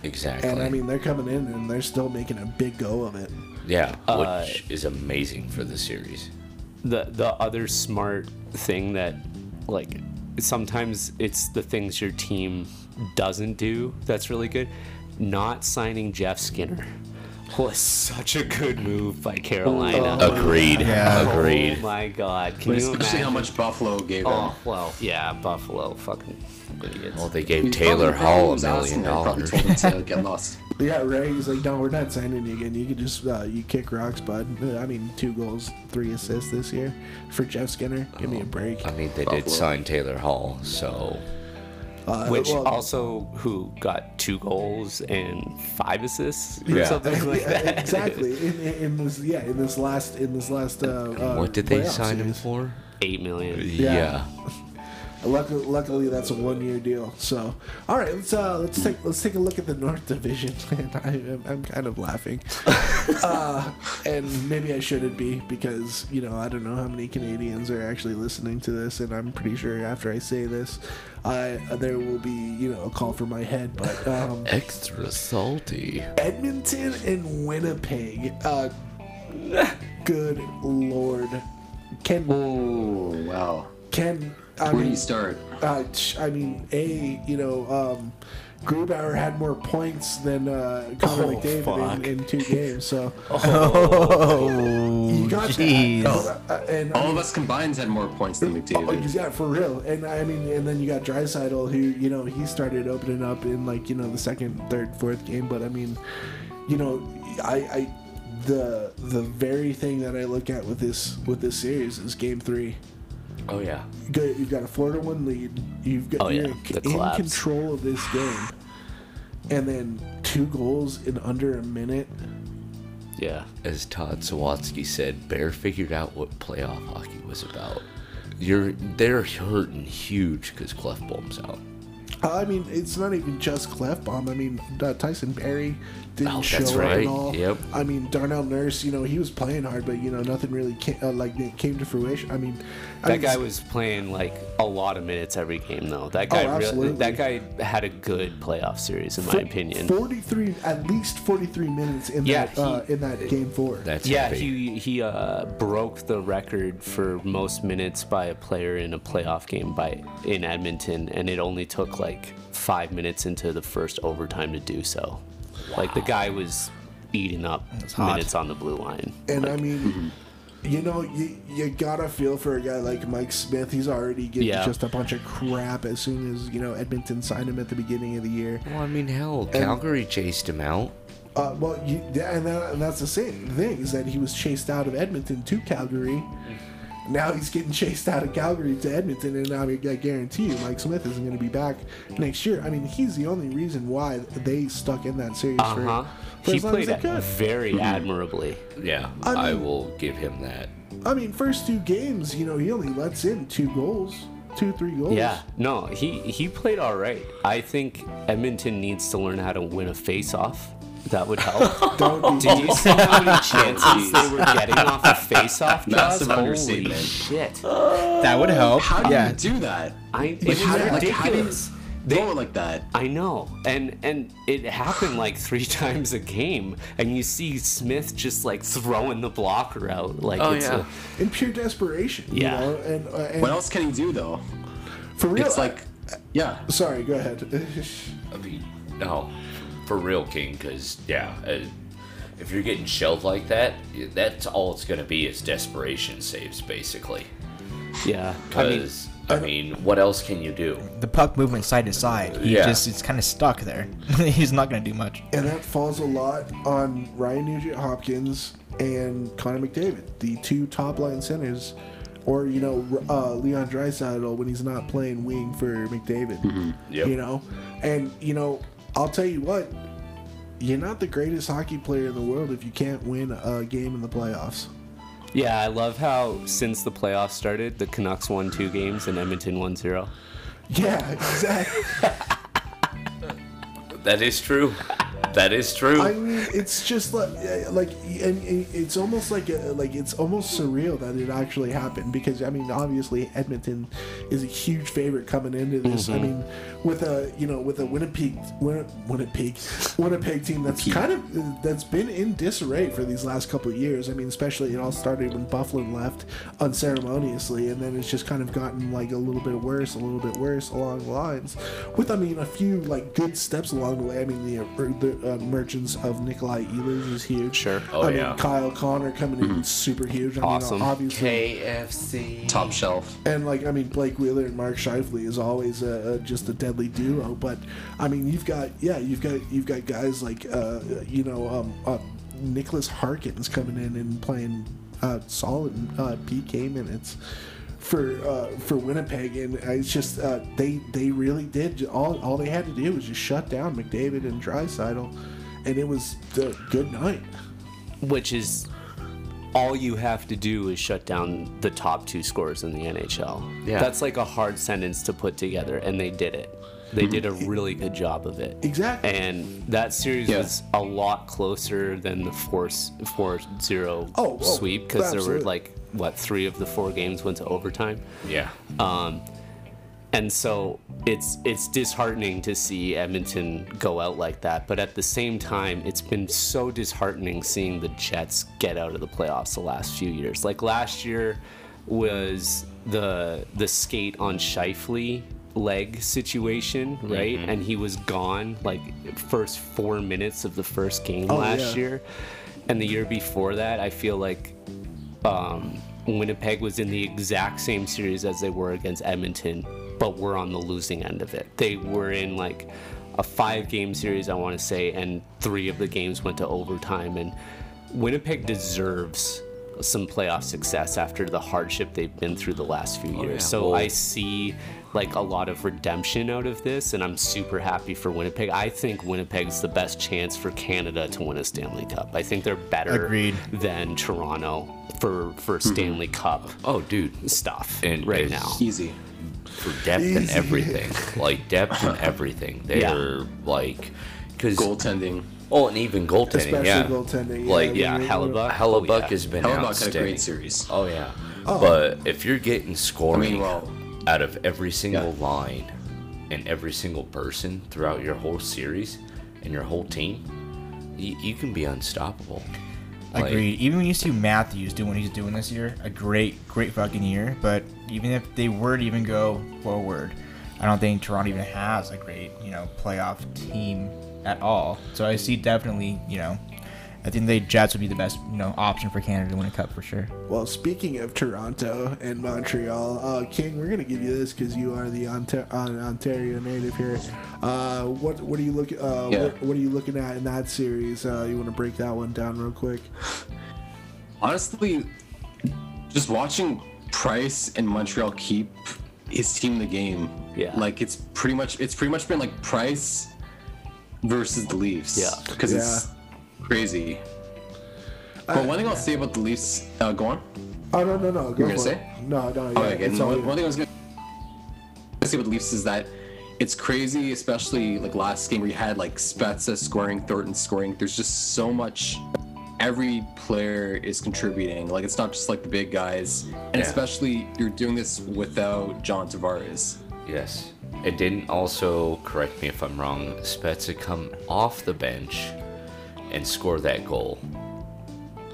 Exactly. And I mean, they're coming in and they're still making a big go of it. yeah, Uh, which is amazing for the series. The the other smart thing that like sometimes it's the things your team doesn't do that's really good not signing jeff skinner was such a good move by carolina oh. Agreed. Yeah. Agreed. oh my god can But you especially how much Buffalo gave oh, him. oh well yeah buffalo fucking idiots Well, they gave Taylor Hall a million dollars. told him to get lost. Yeah, Ray. He's like, no, we're not signing you again. You can just uh, you kick rocks, bud. Uh, I mean, two goals, three assists this year for Jeff Skinner. Give me a break. I mean, they did Buffalo. sign Taylor Hall, so Uh, which well, also who got two goals and five assists or Yeah. something like that exactly. In, in, in this, yeah, in this last, in this last. Uh, uh, what did they playoff sign him for? eight million Yeah. Luckily, luckily, that's a one-year deal. So, all right, let's uh, let's take let's take a look at the North Division. And I, am I'm kind of laughing, uh, and maybe I shouldn't be because you know I don't know how many Canadians are actually listening to this, and I'm pretty sure after I say this, I there will be you know a call for my head. But um, Extra salty. Edmonton and Winnipeg, uh, good lord, can Oh wow. can I Where do mean, you start? uh, I mean, a you know, um, Grubauer had more points than uh, Connor Oh, McDavid in, in two games, so Oh, you got jeez. that. Uh, and I All mean, of us combined had more points than Oh, McDavid. yeah, for real. And I mean, and then you got Draisaitl, who you know he started opening up in like you know the second, third, fourth game. But I mean, you know, I, I the the very thing that I look at with this with this series is Game Three. Oh yeah. You got- You've got a four to one lead. You've got Oh, you're yeah, the in collapse. control of this game, and then two goals in under a minute. yeah As Todd Sawatsky said, Bear figured out what playoff hockey was about. You're they're hurting huge because Klefbom's out. I mean, it's not even just Klefbom. I mean, uh, Tyson Barrie didn't Oh, show that's up right. at all. Yep. I mean, Darnell Nurse, you know, he was playing hard, but you know, nothing really came, uh, like came to fruition. I mean, I That mean, guy was playing like a lot of minutes every game, though. That guy, really, absolutely. that guy had a good playoff series, in my opinion. Forty-three, at least forty-three minutes in Yeah, that uh, in that game four. That's Yeah, heavy. he he uh, broke the record for most minutes by a player in a playoff game by in Edmonton, and it only took like five minutes into the first overtime to do so. Like the guy was eating up hot. minutes on the blue line. And I Like, mean, you know, you, you gotta feel for a guy like Mike Smith. He's already getting Yeah. just a bunch of crap as soon as you know Edmonton signed him at the beginning of the year. Well, I mean, hell, Calgary chased him out. Uh, well, you, yeah, and, that, and that's the same thing is that he was chased out of Edmonton to Calgary. Now he's getting chased out of Calgary to Edmonton, and now I guarantee you, Mike Smith isn't going to be back next year. I mean, he's the only reason why they stuck in that series uh for, huh. for He as long as played they could. very admirably. Yeah, I I, will give him that. I mean, first two games, you know, he only lets in two goals, two, three goals. Yeah, no, he he played all right. I think Edmonton needs to learn how to win a face-off. That would help. That would be Did you see how many chances they were getting off a face-off? Massive Jaws? Holy understatement. shit! That would help. How do yeah. you do that? I, Like, it's how, like, how do you ridiculous. They- go like that? I know, and and it happened like three times a game, and you see Smith just like throwing the blocker out, like Oh, it's yeah. in pure desperation. Yeah. You know? and, uh, and What else can he do though? for real, It's like, yeah. sorry, go ahead. I mean, no, for real, King, because, yeah, uh, if you're getting shelled like that, that's all it's going to be is desperation saves, basically. a yeah. I mean, Because, I mean, what else can you do? The puck movement side to side. He Yeah. just it's kind of stuck there. He's not gonna do much. and that falls a lot on Ryan Nugent Hopkins and Connor McDavid, the two top line centers. Or, you know, uh, Leon Draisaitl when he's not playing wing for McDavid. Yep. You know? And, you know, I'll tell you what, you're not the greatest hockey player in the world if you can't win a game in the playoffs. yeah, I love how since the playoffs started, the Canucks won two games and Edmonton won zero. Yeah, exactly. That is true. That is true. I mean, it's just like, like, and it's almost like, a, like it's almost surreal that it actually happened because I mean, obviously Edmonton is a huge favorite coming into this. I mean, with a you know with a Winnipeg, Win, Winnipeg, Winnipeg team that's kind of that's been in disarray for these last couple of years. I mean, especially it all started when Byfuglien left unceremoniously, and then it's just kind of gotten like a little bit worse, a little bit worse along the lines. With I mean, a few like good steps along the way. I mean, the, uh, the uh, emergence of Nikolai Ehlers is huge. Sure. Oh, I mean, yeah. Kyle Connor coming in super huge. I Awesome. mean, obviously. KFC. Top shelf. And like I mean, Blake Wheeler and Mark Scheifele is always a, a, just a deadly duo. But I mean, you've got yeah, you've got you've got guys like uh, you know um, uh, Nicholas Harkins coming in and playing uh, solid uh, PK minutes for uh, for Winnipeg, and it's just uh, they they really did all all they had to do was just shut down McDavid and Draisaitl, and it was the good night. which is all you have to do is shut down the top two scorers in the NHL. Yeah. That's like a hard sentence to put together, and they did it. They did a really good job of it. Exactly. And that series Yeah. was a lot closer than the 4 4 0 Oh, oh, sweep because there were like, what, three of the four games went to overtime? Yeah. Um, and so it's it's disheartening to see Edmonton go out like that. But at the same time, it's been so disheartening seeing the Jets get out of the playoffs the last few years. Like last year was the the skate on Scheifele leg situation, mm-hmm. right? And he was gone like first four minutes of the first game Oh, last yeah. year. And the year before that, I feel like um, Winnipeg was in the exact same series as they were against Edmonton, but were on the losing end of it. They were in like a five game series, I want to say, and three of the games went to overtime. And Winnipeg deserves some playoff success after the hardship they've been through the last few years. yeah. So Well- I see like a lot of redemption out of this, and I'm super happy for Winnipeg. I think Winnipeg's the best chance for Canada to win a Stanley Cup. I think they're better Agreed. than Toronto for for mm-hmm. Stanley Cup Oh, dude. stuff And right as- now. Easy. for depth and everything. Like depth and everything. They're Yeah. like because Goaltending. oh, and even goaltending. Especially yeah, goaltending. Like Yeah, we- we- Hellebuyck. Hellebuyck Oh, yeah. has been Hellebuyck had a outstanding. great series. Oh yeah. Oh. But if you're getting scoring I mean, well, out of every single Yeah. line and every single person throughout your whole series and your whole team, you, you can be unstoppable. Like, Agreed. Even when you see Matthews doing what he's doing this year, a great, great fucking year. But even if they were to even go forward, I don't think Toronto even has a great, you know, playoff team at all. So I see definitely, you know, I think the Jets would be the best, you know, option for Canada to win a cup for sure. Well, speaking of Toronto and Montreal, uh, King, we're gonna give you this because you are the Ontar- uh, Ontario native here. Uh, what what are you looking? Uh, Yeah. what, what are you looking at in that series? Uh, you want to break that one down real quick? honestly, just watching Price and Montreal keep his team the game. Yeah. Like it's pretty much it's pretty much been like Price versus the Leafs. Yeah. Because it's crazy. But one thing I'll say about the Leafs, uh, go on. Oh no no no! Go gonna say? it. No no. Yeah, okay. it's all one, one thing I was gonna say about the Leafs is that it's crazy, especially like last game where you had like Spezza scoring, Thornton scoring. There's just so much. Every player is contributing. Like it's not just like the big guys, and Yeah. especially you're doing this without John Tavares. Yes. It didn't also, correct me if I'm wrong, Spezza come off the bench and score that goal.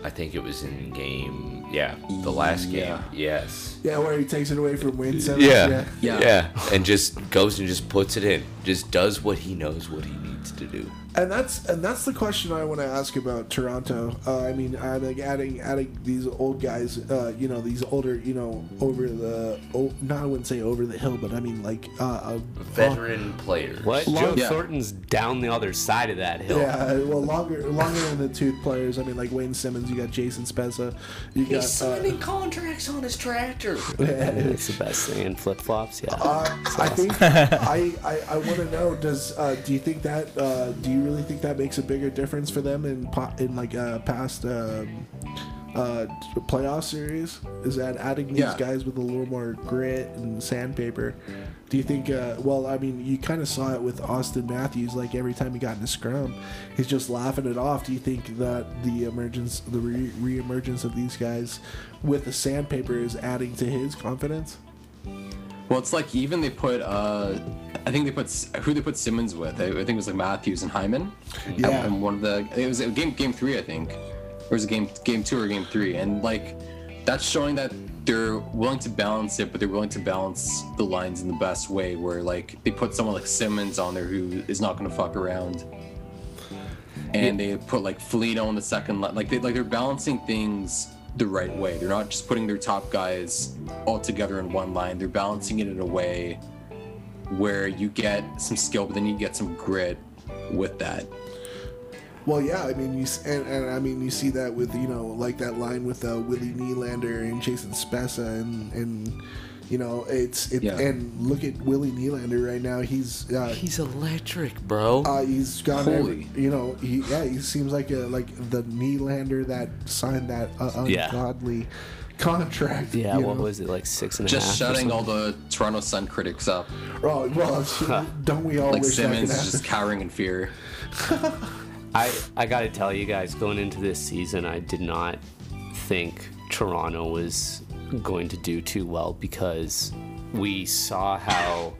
I think it was in game, yeah, the last game. Yeah. Yes. Yeah, where he takes it away from Wayne Simmonds. Yeah. Yeah. Yeah. And just goes and just puts it in. Just does what he knows what he needs to do. And that's and that's the question I want to ask about Toronto. Uh, I mean, I'm like adding adding these old guys. Uh, you know, these older. You know, over the. Oh, not I wouldn't say over the hill, but I mean like uh, a Veteran players. What? Long- Joe Yeah. Thornton's down the other side of that hill. Yeah, well, longer longer than the tooth players. I mean, like Wayne Simmonds. You got Jason Spezza. You got. He's Uh, signing contracts on his tractor. It's the best thing in flip flops. Yeah. uh, I think I I, I want to know. Does uh, do you think that uh, do you really think that makes a bigger difference for them in in like uh, past um, uh, playoff series? Is that adding these Yeah. guys with a little more grit and sandpaper? Do you think? Uh, well, I mean, you kind of saw it with Auston Matthews. Like every time he got in a scrum, he's just laughing it off. Do you think that the emergence, the re- re-emergence of these guys with the sandpaper is adding to his confidence? Well, it's like even they put. uh I think they put who they put Simmonds with. I, I think it was like Matthews and Hyman. Yeah. And one of the it was game game three, I think, or was it game game two or game three? And like that's showing that they're willing to balance it, but they're willing to balance the lines in the best way. Where like they put someone like Simmonds on there who is not going to fuck around, and they put like Foligno on the second line. Like they like they're balancing things the right way. They're not just putting their top guys all together in one line. They're balancing it in a way where you get some skill, but then you get some grit with that. Well, yeah, I mean, you and, and I mean, you see that with you know, like that line with uh, Willie Nylander and Jason Spezza, and and you know, it's it. Yeah. And look at Willie Nylander right now. He's uh, He's electric, bro. uh, he's got Holy. every, you know, he yeah, he seems like a like the Nylander that signed that uh, Yeah. ungodly contract. yeah. What know? was it like six and a half? Just or shutting all the Toronto Sun critics up. Oh, well, don't we all Like wish that could Simmonds is just cowering in fear. I I got to tell you guys, going into this season, I did not think Toronto was going to do too well because we saw how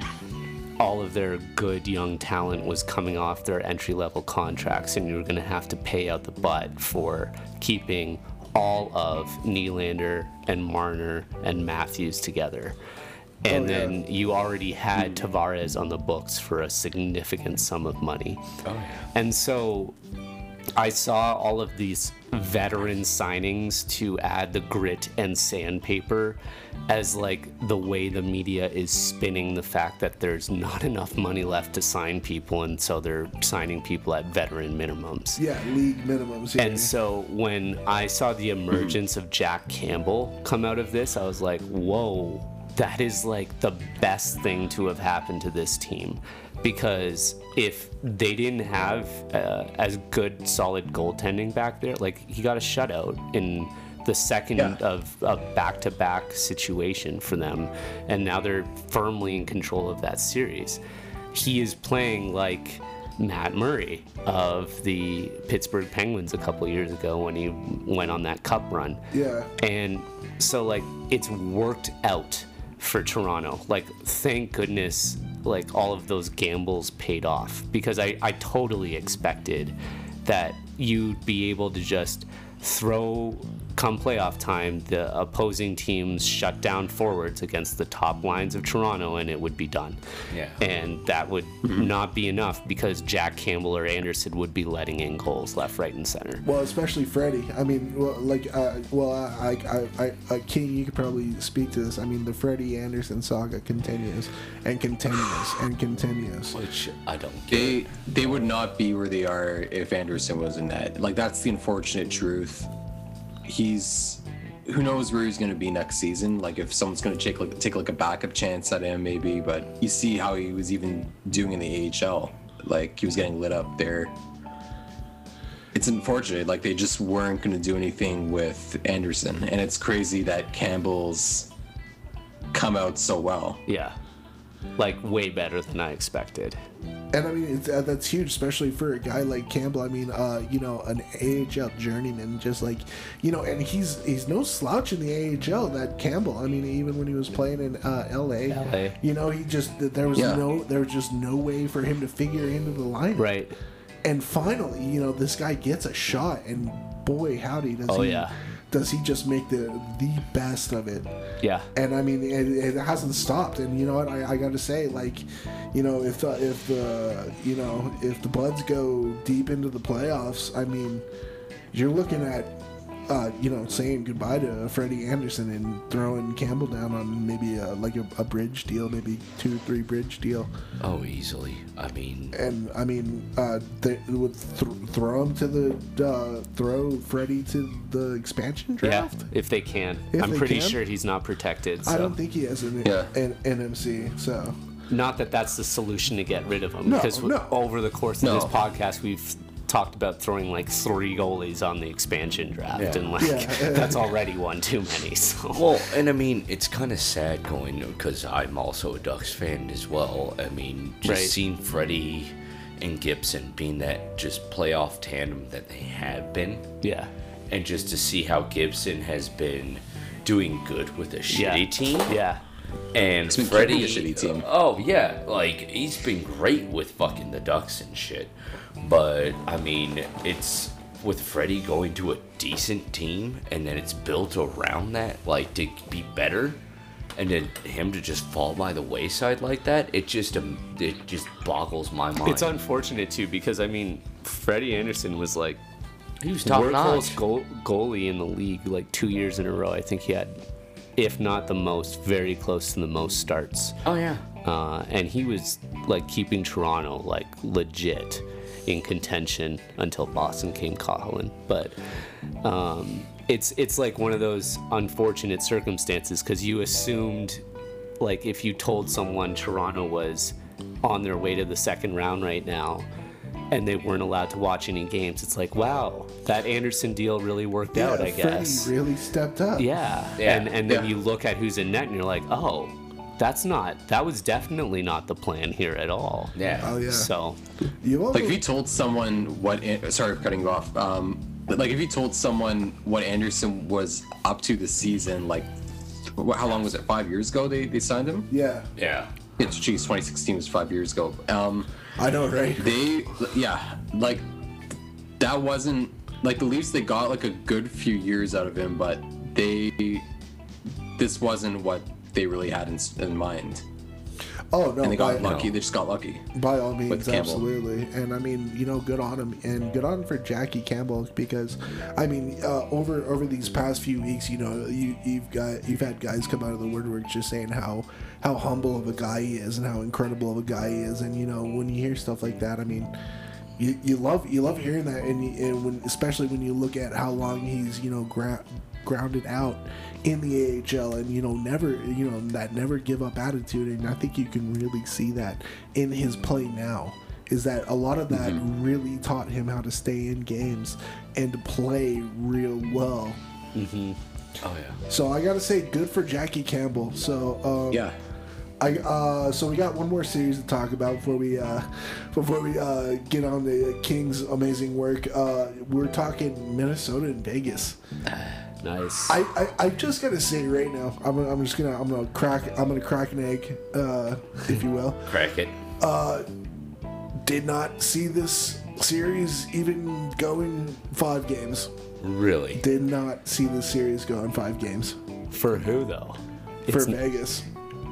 all of their good young talent was coming off their entry level contracts, and you were going to have to pay out the butt for keeping all of Nylander and Marner and Matthews together. Oh, and Oh, yeah. then you already had Tavares on the books for a significant sum of money. oh yeah. And so I saw all of these veteran signings to add the grit and sandpaper as like the way the media is spinning the fact that there's not enough money left to sign people and so they're signing people at veteran minimums. Yeah, league minimums. Yeah. And so when I saw the emergence of Jack Campbell come out of this, I was like, whoa, that is like the best thing to have happened to this team. Because if they didn't have uh, as good, solid goaltending back there, like he got a shutout in the second Yeah. of a back-to-back situation for them, and now they're firmly in control of that series. He is playing like Matt Murray of the Pittsburgh Penguins a couple years ago when he went on that cup run. Yeah. And so like it's worked out for Toronto. Like thank goodness like all of those gambles paid off. Because I, I totally expected that you'd be able to just throw come playoff time the opposing teams shut down forwards against the top lines of Toronto and it would be done. Yeah. And that would not be enough because Jack Campbell or Andersen would be letting in goals left, right, and center. Well, especially Freddie. I mean, well, like, uh, well, I, I, I, I, King, you could probably speak to this. I mean, the Freddie Andersen saga continues and continues and continues. Which I don't get. They they would not be where they are if Andersen was in that. Like that's the unfortunate truth. He's who knows where he's going to be next season. Like if someone's going to take like take like a backup chance at him, maybe. But you see how he was even doing in the AHL. Like he was getting lit up there. It's unfortunate. Like they just weren't going to do anything with Andersen, and it's crazy that Campbell's come out so well. Yeah. Like way better than I expected. And I mean, it's, uh, that's huge, especially for a guy like Campbell. I mean, uh, you know, an AHL journeyman, just like, you know, and he's he's no slouch in the AHL. That Campbell. I mean, even when he was playing in uh, LA, LA. you know, he just there was Yeah. no there was just no way for him to figure into the lineup. Right. And finally, you know, this guy gets a shot, and boy, howdy, does Oh, he yeah. Does he just make the the best of it. Yeah. And I mean, it, it hasn't stopped. And you know what? I, I got to say, like, you know, if the if the you know if the Buds go deep into the playoffs, I mean, you're looking at. Uh, you know, saying goodbye to Freddie Andersen and throwing Campbell down on maybe a, like a, a bridge deal, maybe two, three bridge deal, Oh, easily. I mean, and I mean, uh, they would th- throw him to the uh, throw Freddie to the expansion Yeah. draft. If they can. If I'm they pretty can? sure he's not protected. So. I don't think he has an, Yeah. an NMC, so Not that that's the solution to get rid of him. No, because no. over the course of No. this podcast, we've talked about throwing like three goalies on the expansion draft, Yeah. and like Yeah. that's already one too many. So well, and I mean, it's kind of sad going because I'm also a Ducks fan as well. I mean, just Right. seeing Freddie and Gibson being that just playoff tandem that they have been, yeah, and just to see how Gibson has been doing good with a yeah, shitty team. Yeah, And been Freddie, a shitty team. Oh yeah, like he's been great with fucking the Ducks and shit. But I mean, it's with Freddie going to a decent team, and then it's built around that, like to be better, and then him to just fall by the wayside like that. It just um, it just boggles my mind. it's unfortunate too because I mean, Freddie Andersen was like he was top notch. goal, goalie in the league like two years in a row. I think he had, if not the most, very close to the most starts. Oh yeah. uh, and he was like keeping Toronto like legit in contention until Boston came calling. But um, it's it's like one of those unfortunate circumstances because you assumed like if you told someone Toronto was on their way to the second round right now. And they weren't allowed to watch any games. It's like, wow, that Andersen deal really worked out. I Freddie guess. really stepped up. Yeah. Yeah. And and then Yeah. you look at who's in net and you're like, oh, that's not that was definitely not the plan here at all. Yeah. Oh yeah. So You also, Like if you told someone what, An- sorry for cutting you off. Um, like if you told someone what Andersen was up to this season, like how long was it? Five years ago they, they signed him. yeah, Yeah. It's geez, 2016 was five years ago. Um, I know, right? they yeah, like that wasn't like the Leafs. They got like a good few years out of him, but they this wasn't what they really had in, in mind, Oh no, and they got by, lucky. They just got lucky. by all means, absolutely. And I mean, you know, good on him, and good on for Jackie Campbell because, I mean, uh, over over these past few weeks, you know, you you've got you've had guys come out of the woodwork just saying how how humble of a guy he is and how incredible of a guy he is, and you know, when you hear stuff like that, I mean. You, you love you love hearing that and, you, and when especially when you look at how long he's you know gra- grounded out in the AHL and you know never you know that never give up attitude and I think you can really see that in his play now is that a lot of that really taught him how to stay in games and to play real well Oh yeah. So I gotta say, good for Jackie Campbell. So um, Yeah. I uh, so we got one more series to talk about before we uh, before we uh, get on the Kings' amazing work. Uh, we're talking Minnesota and Vegas. Nice. I, I, I just gotta say right now, I'm, gonna- I'm just gonna I'm gonna crack I'm gonna crack an egg, uh, if you will. Crack it. Did not see this series even going five games. Really? Did not see this series going five games For who though? for It's Vegas.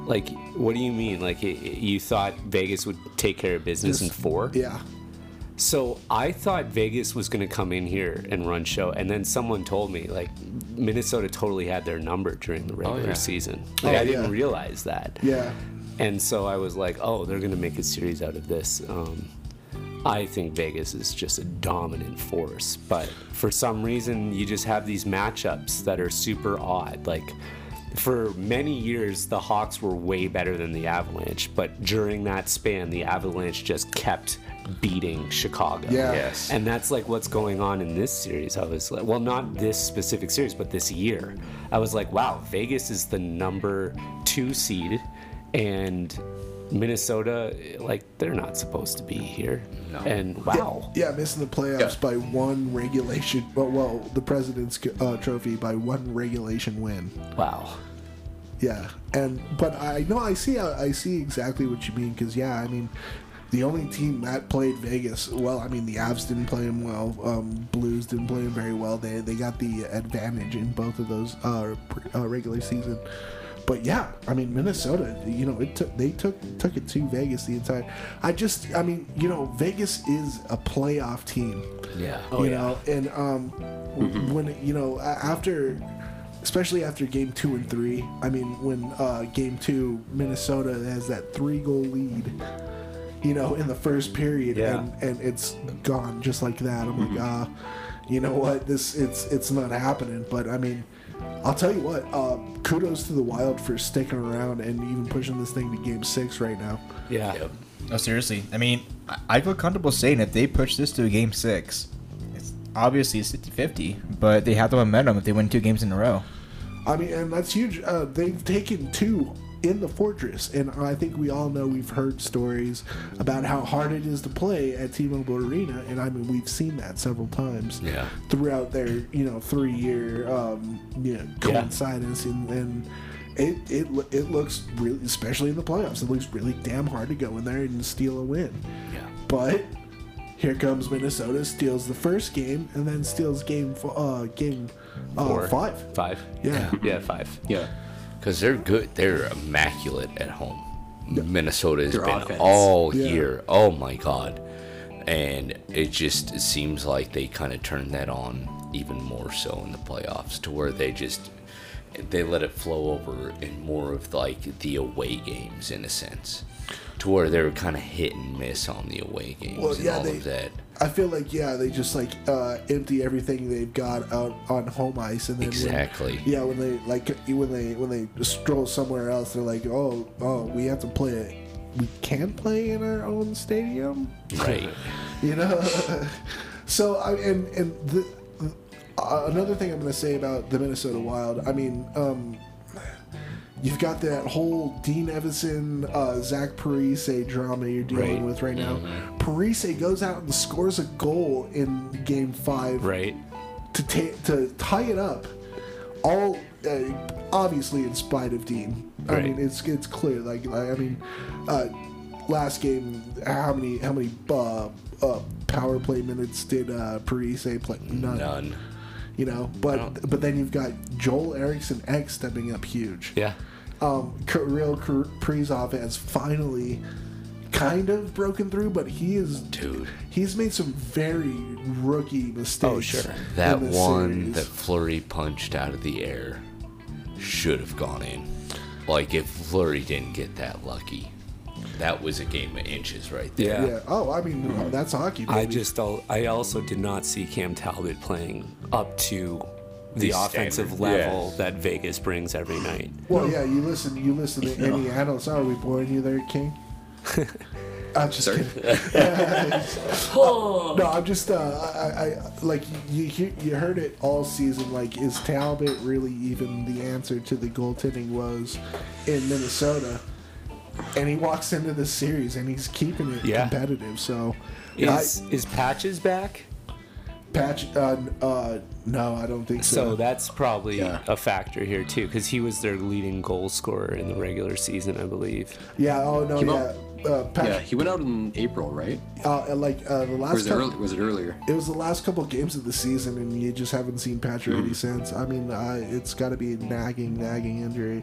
like, what do you mean? Like, it, it- you thought Vegas would take care of business in four? Yeah. So I thought Vegas was going to come in here and run show, and then someone told me like Minnesota totally had their number during the regular yeah. season. Like Oh, I didn't yeah. realize that. Yeah. And so I was like, oh, they're going to make a series out of this. Um, I think Vegas is just a dominant force, but for some reason, you just have these matchups that are super odd. Like, for many years, the Hawks were way better than the Avalanche, but during that span, the Avalanche just kept beating Chicago. Yeah. Yes. And that's like what's going on in this series. I was like, well, not this specific series, but this year. I was like, wow, Vegas is the number two seed, and Minnesota, like, they're not supposed to be here. No. And wow. Yeah, missing the playoffs Yeah. by one regulation. Well, well, the President's uh, Trophy by one regulation win. Wow. Yeah, and but I know I see I see exactly what you mean because yeah, I mean, the only team that played Vegas well, I mean the Avs didn't play him well, um, Blues didn't play him very well. They they got the advantage in both of those uh, uh, regular season. But yeah, I mean Minnesota, you know, it took they took took it to Vegas the entire. I just, I mean, you know, Vegas is a playoff team Yeah. you know and um when you know after especially after game two and three i mean when uh game two minnesota has that three goal lead you know in the first period Yeah. and and it's gone just like that i'm like ah you know what this it's it's not happening but i mean I'll tell you what. Uh, kudos to the Wild for sticking around and even pushing this thing to Game Six right now. Yeah. Yep. No, seriously. I mean, I- I feel comfortable saying if they push this to a game six, it's obviously it's 50 50, but they have the momentum if they win two games in a row. I mean, and that's huge. Uh, they've taken two in the fortress, and I think we all know we've heard stories about how hard it is to play at T-Mobile Arena, and I mean we've seen that several times Yeah. throughout their you know three year um, you know coincidence, and, and it it it looks really, especially in the playoffs, it looks really damn hard to go in there and steal a win. Yeah. But here comes Minnesota, steals the first game, and then steals game uh, game uh, Four. five. Five. Yeah. Yeah, five. Yeah. Because they're good. They're immaculate at home. Minnesota has Their been offense. all Yeah. year. Oh my god. And it just it seems like they kind of turned that on even more so in the playoffs to where they just they let it flow over in more of like the away games in a sense. To where they were kind of hit and miss on the away games Well, and all they- of that. I feel like yeah, they just like uh, empty everything they've got out on home ice, and then Exactly. When, yeah, when they like when they when they stroll somewhere else, they're like, oh, oh, we have to play it. We can play in our own stadium, Right. you know. so I and and the, uh, another thing I'm going to say about the Minnesota Wild, I mean. um You've got that whole Dean Evason, uh, Zach Parise drama you're dealing Right. with right now. Parise goes out and scores a goal in Game Five Right. to ta- to tie it up. All uh, obviously in spite of Dean. I Right. mean, it's it's clear. Like I I mean, uh, last game, how many how many uh, uh, power play minutes did uh, Parise play? None. None. You know, but but then you've got Joel Eriksson Ek stepping up huge Yeah. um, Kirill Kaprizov has finally kind of broken through, but he is Dude. He's made some very rookie mistakes. Oh, sure. That one series. that Fleury punched out of the air should have gone in. Like if Fleury didn't get that lucky, that was a game of inches right there. Yeah. yeah. Oh, I mean uh, that's hockey. Baby. I just I also did not see Cam Talbot playing up to the, The offensive standard, level yeah. that Vegas brings every night. well, yeah. You listen. You listen to any analyst. Are we boring you there, King? I'm just Sorry. kidding. no, I'm just. Uh, I, I like you. You you heard it all season. Like, is Talbot really even the answer to the goaltending woes in Minnesota? And he walks into this series and he's keeping it Yeah. competitive. So, I, Is is Patches back? patch. Uh, uh, no, I don't think so. So that's probably Yeah. a factor here too, because he was their leading goal scorer in the regular season, I believe. yeah. Oh no. Came Yeah. out- Uh, patch, Yeah, he went out in April, right? uh, like uh, the Or last was it, couple, early, was it earlier? it was the last couple games of the season, and you just haven't seen Pacioretty since. I mean, uh, it's got to be a nagging, nagging injury.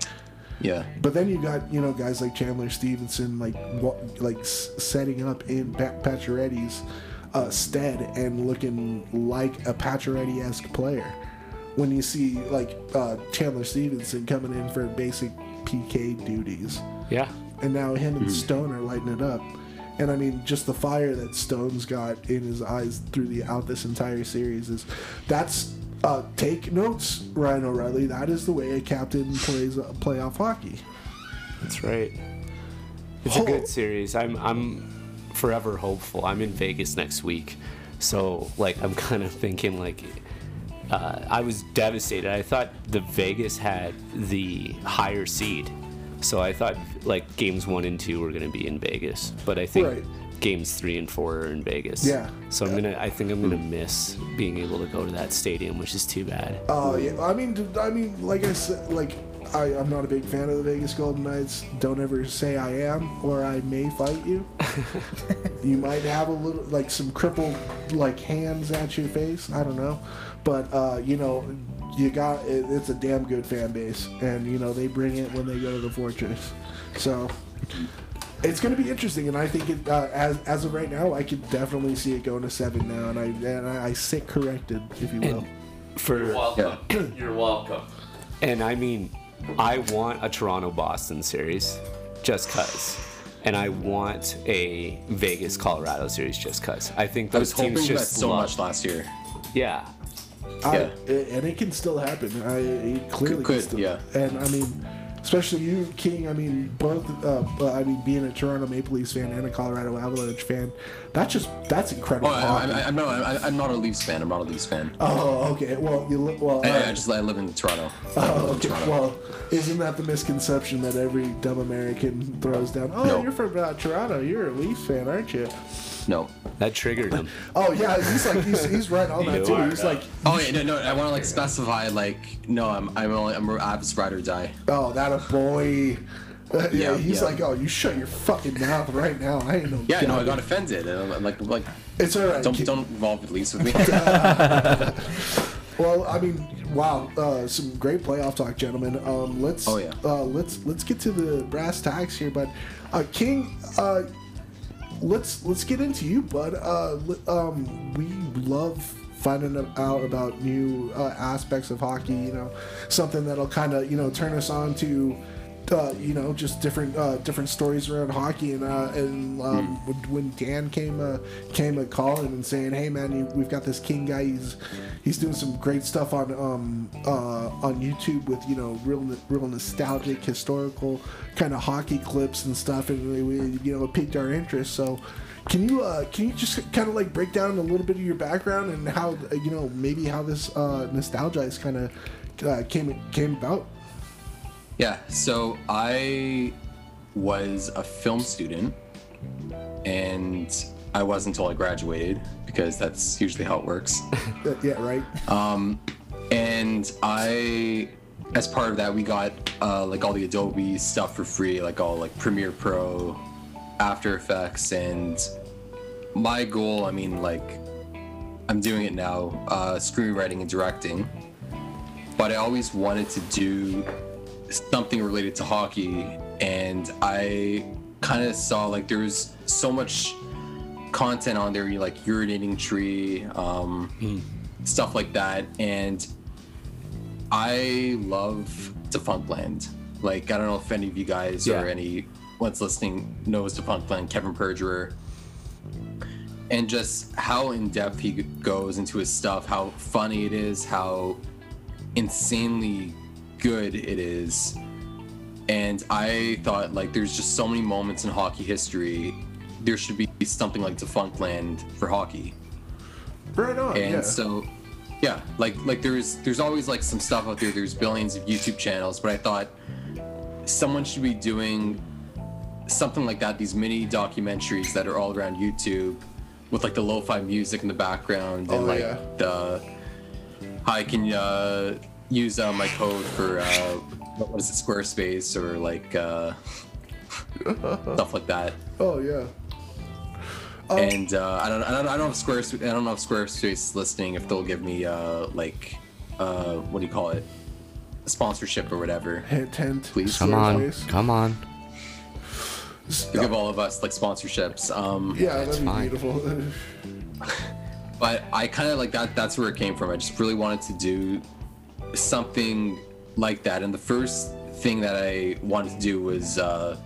Yeah. But then you got you know guys like Chandler Stephenson like wa- like setting up in pa- Pacioretty's uh, stead and looking like a Pacioretty esque player. When you see like uh, Chandler Stephenson coming in for basic PK duties, Yeah. and now him and Stone are lighting it up. And I mean, just the fire that Stone's got in his eyes through the out this entire series is that's uh, take notes, Ryan O'Reilly. That is the way a captain plays uh, playoff hockey. That's right. It's a good series. I'm I'm forever hopeful. I'm in Vegas next week, so like I'm kind of thinking like uh, I was devastated. I thought the Vegas had the higher seed, so I thought like games one and two were going to be in Vegas, but I think Right. Games three and four are in Vegas. Yeah. So I'm gonna. I think I'm gonna miss being able to go to that stadium, which is too bad. Oh yeah, I mean, I mean, like I said, like I, I'm not a big fan of the Vegas Golden Knights. Don't ever say I am, or I may fight you. you might have a little, like some crippled, like hands at your face. I don't know, but uh, you know, you got it, it's a damn good fan base, and you know they bring it when they go to the Fortress. So. It's going to be interesting, and I think it, uh, as as of right now, I could definitely see it going to seven now, and I and I, I sit corrected, if you will. For welcome. You're welcome. And I mean, I want a Toronto Boston series just cuz. And I want a Vegas Colorado series just cuz. I think I was those teams just so love- much last year. Yeah. I, Yeah. and it can still happen. I it clearly Could- can still, yeah. And I mean, especially you, King. I mean, both. Uh, I mean, being a Toronto Maple Leafs fan and a Colorado Avalanche fan, that's just that's incredible. Oh, I. I, I'm not. I, I'm not a Leafs fan. I'm not a Leafs fan. oh, okay. Well, you li- well. I, uh, I just I live in Toronto. Oh, okay. Toronto. Well, isn't that the misconception that every dumb American throws down? Oh, No. you're from uh, Toronto. You're a Leafs fan, aren't you? No. That triggered him. Oh yeah, he's like he's, he's right on that You too. He's like, Oh yeah, no, no. I want to like specify like no. I'm I'm only I'm a Avs ride or die. oh, that a boy. Yeah, Yeah, he's yeah. like, oh, you shut your fucking mouth right now. I ain't no. Yeah, no, I got offended. And I'm like like It's all right. don't Ki- don't involve the Leafs with me. Well, I mean, wow, uh, some great playoff talk, gentlemen. Um, let's Oh, yeah. uh, let's let's get to the brass tacks here, but uh, King, uh, let's let's get into you, bud. Uh, um, we love finding out about new uh, aspects of hockey. You know, something that'll kind of you know turn us on to. Uh, you know, just different uh, different stories around hockey, and uh, and um, when, when Dan came uh, came a calling and saying, "Hey man, you, we've got this King guy. He's he's doing some great stuff on um, uh, on YouTube with you know real real nostalgic historical kind of hockey clips and stuff, and we, you know it piqued our interest. So, can you uh, can you just kind of like break down a little bit of your background and how you know maybe how this uh, nostalgia is kind of uh, came came about? Yeah, so I was a film student, and I was until I graduated because that's usually how it works. Yeah, right. and I, as part of that, we got uh, like all the Adobe stuff for free, like all like Premiere Pro, After Effects, and my goal, I mean, like I'm doing it now, uh, screenwriting and directing, but I always wanted to do something related to hockey, and I kind of saw like there was so much content on there, like urinating tree, um, stuff like that, and I love Defunctland. Like I don't know if any of you guys Yeah. or any one's listening knows Defunctland, Kevin Perjurer, and just how in depth he goes into his stuff, how funny it is, how insanely good it is. And I thought like there's just so many moments in hockey history there should be something like Defunctland for hockey. Right on. and yeah. so yeah like like there's there's always like some stuff out there there's billions of youtube channels but i thought someone should be doing something like that these mini documentaries that are all around youtube with like the lo-fi music in the background and Oh, like yeah. the how i can uh use uh, my code for uh what was it squarespace or like uh stuff like that oh yeah. and uh, I don't, I don't, I don't know if Squarespace, I don't know if Squarespace is listening. If they'll give me uh, like, uh, what do you call it, a sponsorship or whatever. Hint, tent. Please. Come on, come on. They give all of us like sponsorships. Um, Yeah, That's that'd be fine. beautiful. but I kind of like that. That's where it came from. I just really wanted to do something like that. And the first thing that I wanted to do was uh,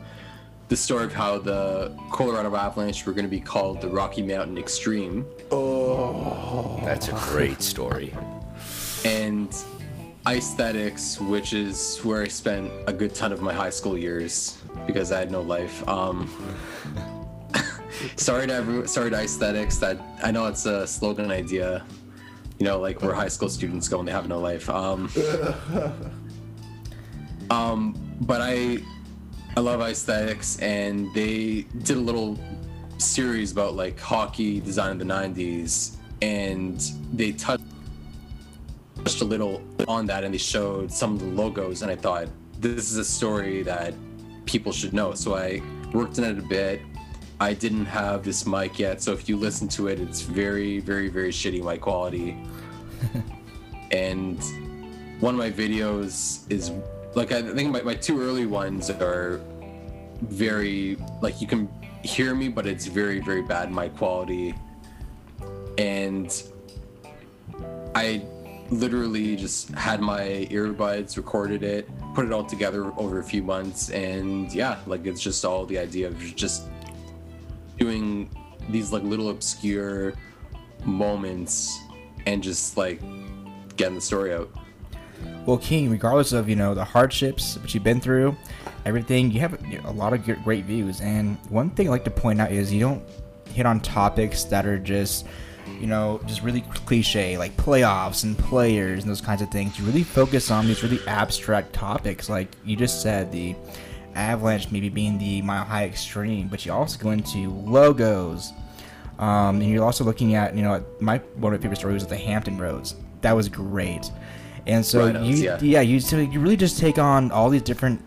the story of how the Colorado Avalanche were going to be called the Rocky Mountain Extreme. oh, That's a great story. and Icethetics, which is where I spent a good ton of my high school years because I had no life. Um, sorry to every, sorry to Icethetics. That I know it's a slogan idea. You know, like where high school students go when they have no life. Um, um, but I I love Icethetics, and they did a little series about like hockey design in the '90s, and they touched touched a little on that and they showed some of the logos and I thought this is a story that people should know. So I worked in it a bit. I didn't have this mic yet, so if you listen to it, it's very, very, very shitty mic quality. and one of my videos is like I think my, my two early ones are very like you can hear me, but it's very, very bad mic quality. And I literally just had my earbuds, recorded it, put it all together over a few months, and yeah, like it's just all the idea of just doing these like little obscure moments and just like getting the story out. Well, King, regardless of you know the hardships that you've been through, everything, you have a lot of great views. And one thing I like to point out is you don't hit on topics that are just, you know, just really cliche, like playoffs and players and those kinds of things. You really focus on these really abstract topics, like you just said, the Avalanche maybe being the Mile High Extreme, but you also go into logos. Um, and you're also looking at, you know, my one of my favorite stories was the Hampton Roads. That was great. And so Rhinos, you, yeah. yeah, you so you really just take on all these different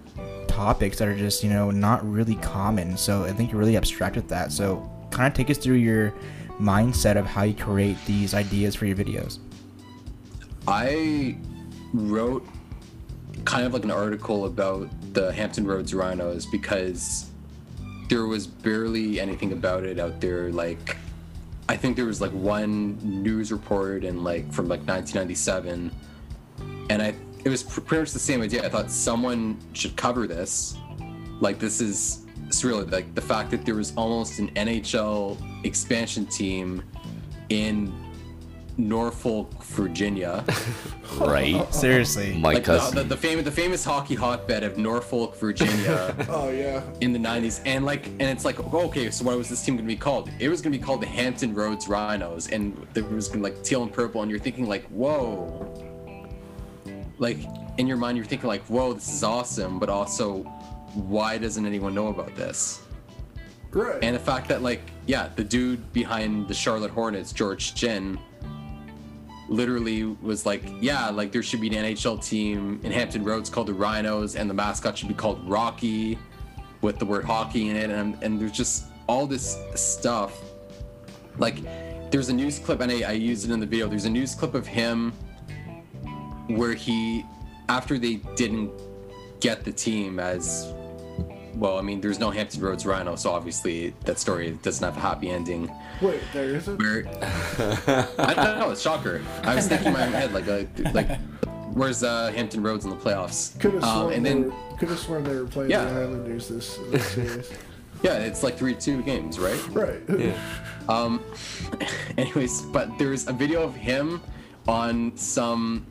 topics that are just you know not really common. So I think you're really abstract with that. So kind of take us through your mindset of how you create these ideas for your videos. I wrote kind of like an article about the Hampton Roads Rhinos because there was barely anything about it out there. Like, I think there was like one news report and like from like 1997, and I it was pretty much the same idea. I thought someone should cover this. Like, this is really like the fact that there was almost an NHL expansion team in Norfolk, Virginia. Right? Seriously. My like the, cousin. the, the famous the famous hockey hotbed of Norfolk, Virginia, oh yeah. in the '90s, and like, and it's like, oh, okay, so what was this team gonna be called? It was gonna be called the Hampton Roads Rhinos, and there was gonna like teal and purple, and you're thinking like, whoa, like in your mind you're thinking like, whoa, this is awesome, but also, why doesn't anyone know about this? Right. And the fact that like, yeah, the dude behind the Charlotte Hornets, George Shinn, literally was like, yeah, like there should be an NHL team in Hampton Roads called the Rhinos, and the mascot should be called Rocky, with the word hockey in it, and and there's just all this stuff. Like, there's a news clip, and I, I used it in the video. There's a news clip of him where he, after they didn't get the team as well, I mean, there's no Hampton Roads Rhino, so obviously that story doesn't have a happy ending. Wait, there isn't. Where I don't know, it's shocker. I was thinking in my head like like, like where's uh, Hampton Roads in the playoffs? Could have sworn, Um, and they then were, could have sworn they were playing Yeah. the Islanders this, this series. yeah, it's like three two games, right? right. Yeah. Um, anyways, but there's a video of him on some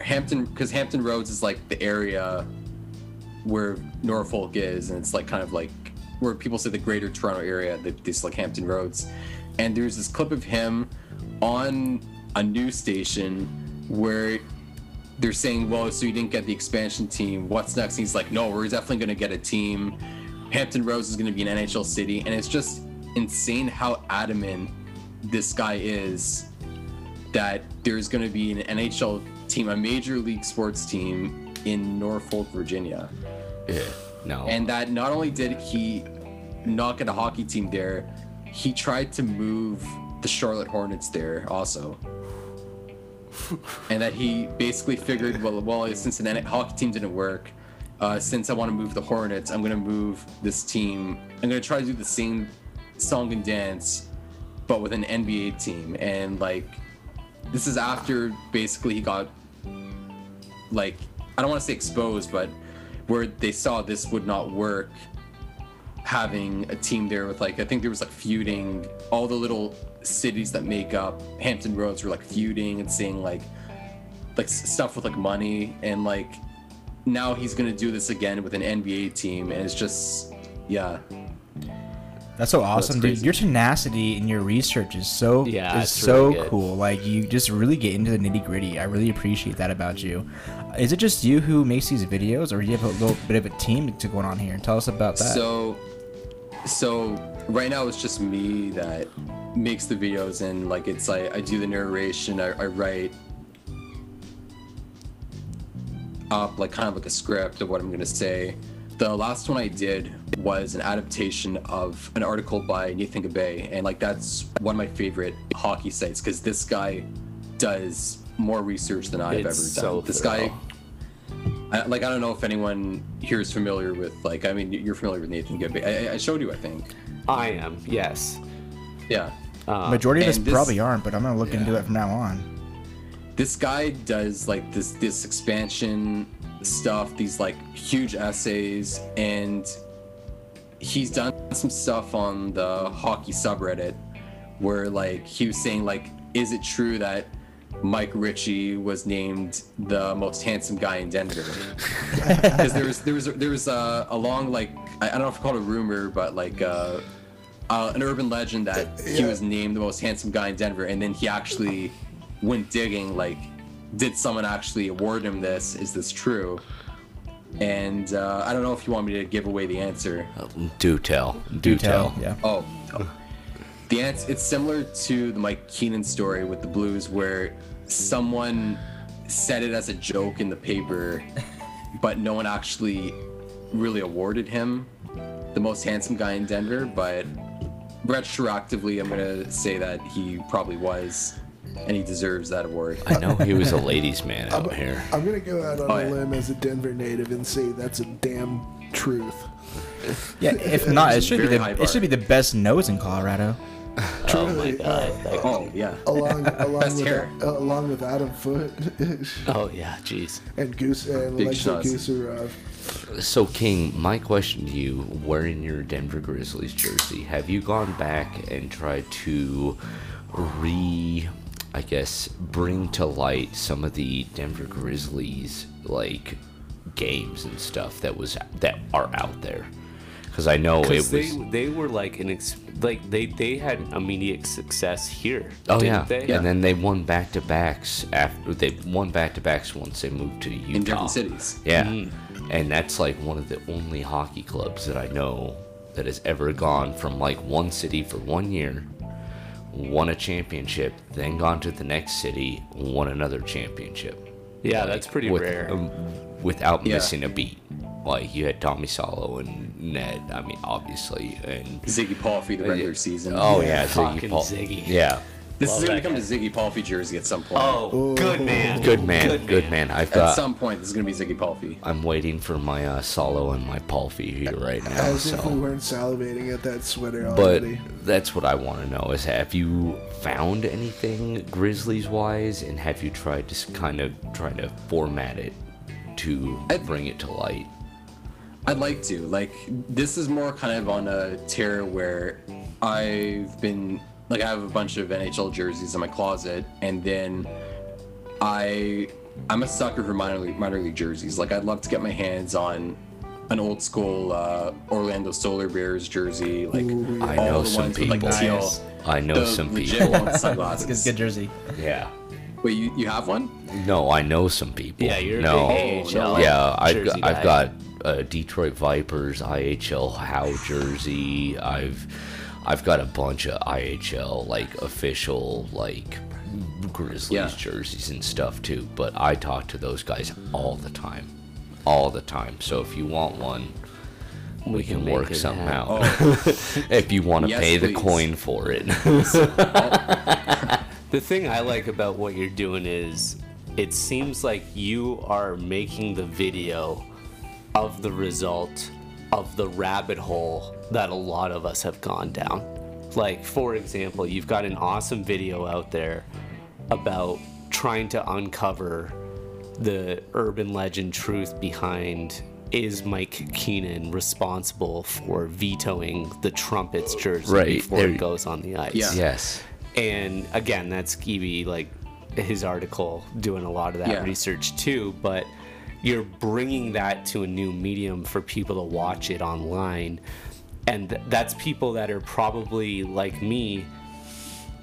Hampton because Hampton Roads is like the area where Norfolk is, and it's like kind of like where people say the Greater Toronto area, this like Hampton Roads, and there's this clip of him on a news station where they're saying, "Well, so you didn't get the expansion team. What's next?" And he's like, "No, we're definitely going to get a team. Hampton Roads is going to be an NHL city." And it's just insane how adamant this guy is that there's going to be an NHL team, a major league sports team in Norfolk, Virginia. Yeah. No. And that not only did he not get a hockey team there, he tried to move the Charlotte Hornets there also. and that he basically figured, well, well, since N- hockey team didn't work, uh, since I want to move the Hornets, I'm gonna move this team. I'm gonna try to do the same song and dance, but with an NBA team. And like, this is after basically he got like I don't want to say exposed, but where they saw this would not work having a team there with like I think there was like feuding. All the little cities that make up Hampton Roads were like feuding and saying like like stuff with like money. And like now he's gonna do this again with an NBA team and it's just yeah That's so awesome, dude. Your tenacity and your research is so Yeah, is so really cool. Like you just really get into the nitty gritty. I really appreciate that about you. Is it just you who makes these videos, or do you have a little bit of a team to going on here? Tell us about that. So, so right now it's just me that makes the videos and like it's like I do the narration, I, I write up like kind of like a script of what I'm gonna say. The last one I did was an adaptation of an article by Nathan Gabay, and like that's one of my favorite hockey sites because this guy does more research than I've It's ever done. so this guy. I, like I don't know if anyone here is familiar with like I mean you're familiar with Nathan Gibby. I, I- I showed you I think. I am, yes. Yeah. Uh, Majority of us this- probably aren't, but I'm gonna look into Yeah. it from now on. This guy does like this this expansion stuff, these like huge essays, and he's done some stuff on the hockey subreddit where like he was saying like, is it true that Mike Ricci was named the most handsome guy in Denver? Because there was there was there was a, a long like I, I don't know if you call it a rumor, but like uh, uh, an urban legend that he Yeah. was named the most handsome guy in Denver, and then he actually went digging like, did someone actually award him this? Is this true? And uh, I don't know if you want me to give away the answer. do tell. Do, tell. Yeah. Oh, the answer it's similar to the Mike Keenan story with the Blues, where someone said it as a joke in the paper, but no one actually really awarded him the most handsome guy in Denver. But retroactively, I'm gonna say that he probably was, and he deserves that award. I know he was a ladies' man out here. I'm gonna go out on Oh, a yeah. limb as a Denver native and say that's a damn truth. Yeah. If not, it should be the it should be the best nose in Colorado. oh my god. Like, Oh yeah. along along with uh, along with Adam Foote. oh yeah, jeez. and Goose and Big Alexei shots. Gusarov. So, King, my question to you, wearing your Denver Grizzlies jersey, have you gone back and tried to re, I guess, bring to light some of the Denver Grizzlies like games and stuff that was that are out there? Because I know it Because was. they they were like an ex- like they they had immediate success here. Oh didn't yeah. they? and then they won back to backs after they won back to backs once they moved to Utah. In different cities. Yeah, Mm-hmm. and that's like one of the only hockey clubs that I know that has ever gone from like one city for one year, won a championship, then gone to the next city, won another championship. Yeah, Like, that's pretty with- rare. um, without Yeah. missing a beat. Like you had Tommy Salo and Ned. I mean, obviously, and Ziggy Palffy the regular season. oh yeah, Ziggy Fucking Paul. Ziggy. Yeah, this is gonna that become a Ziggy Palffy jersey at some point. oh, good man. good man, Good good, man. man. I've got, At got. some point, this is gonna be Ziggy Palffy. I'm waiting for my uh, Salo and my Palffy here right now. As if we weren't salivating at that sweater already. but that's what I want to know: is have you found anything Grizzlies wise, and have you tried to kind of try to format it to I- bring it to light? I'd like to. Like, this is more kind of on a tear where I've been like I have a bunch of NHL jerseys in my closet, and then I I'm a sucker for minor league minor league jerseys. Like, I'd love to get my hands on an old school uh, Orlando Solar Bears jersey, like I all know the some ones with like people. teal, Nice. I know the some legit people. ones It's a sunglasses. good jersey. Yeah. Wait, you, you have one? No, I know some people. Yeah, you're no. a big no. AHL. Yeah, I've jersey got, I've got a Detroit Vipers IHL How jersey. I've I've got a bunch of IHL like official like Grizzlies Yeah. jerseys and stuff too. But I talk to those guys all the time, all the time. So if you want one, we, can can, work it something happen. out. if you want to Yes, pay the coin for it. The thing I like about what you're doing is it seems like you are making the video of the result of the rabbit hole that a lot of us have gone down. Like, for example, you've got an awesome video out there about trying to uncover the urban legend truth behind is Mike Keenan responsible for vetoing the Trumpets jersey Right, before there- it goes on the ice? Yeah. yes. and again that's Skeevy like his article doing a lot of that Yeah. research too but you're bringing that to a new medium for people to watch it online. And that's people that are probably like me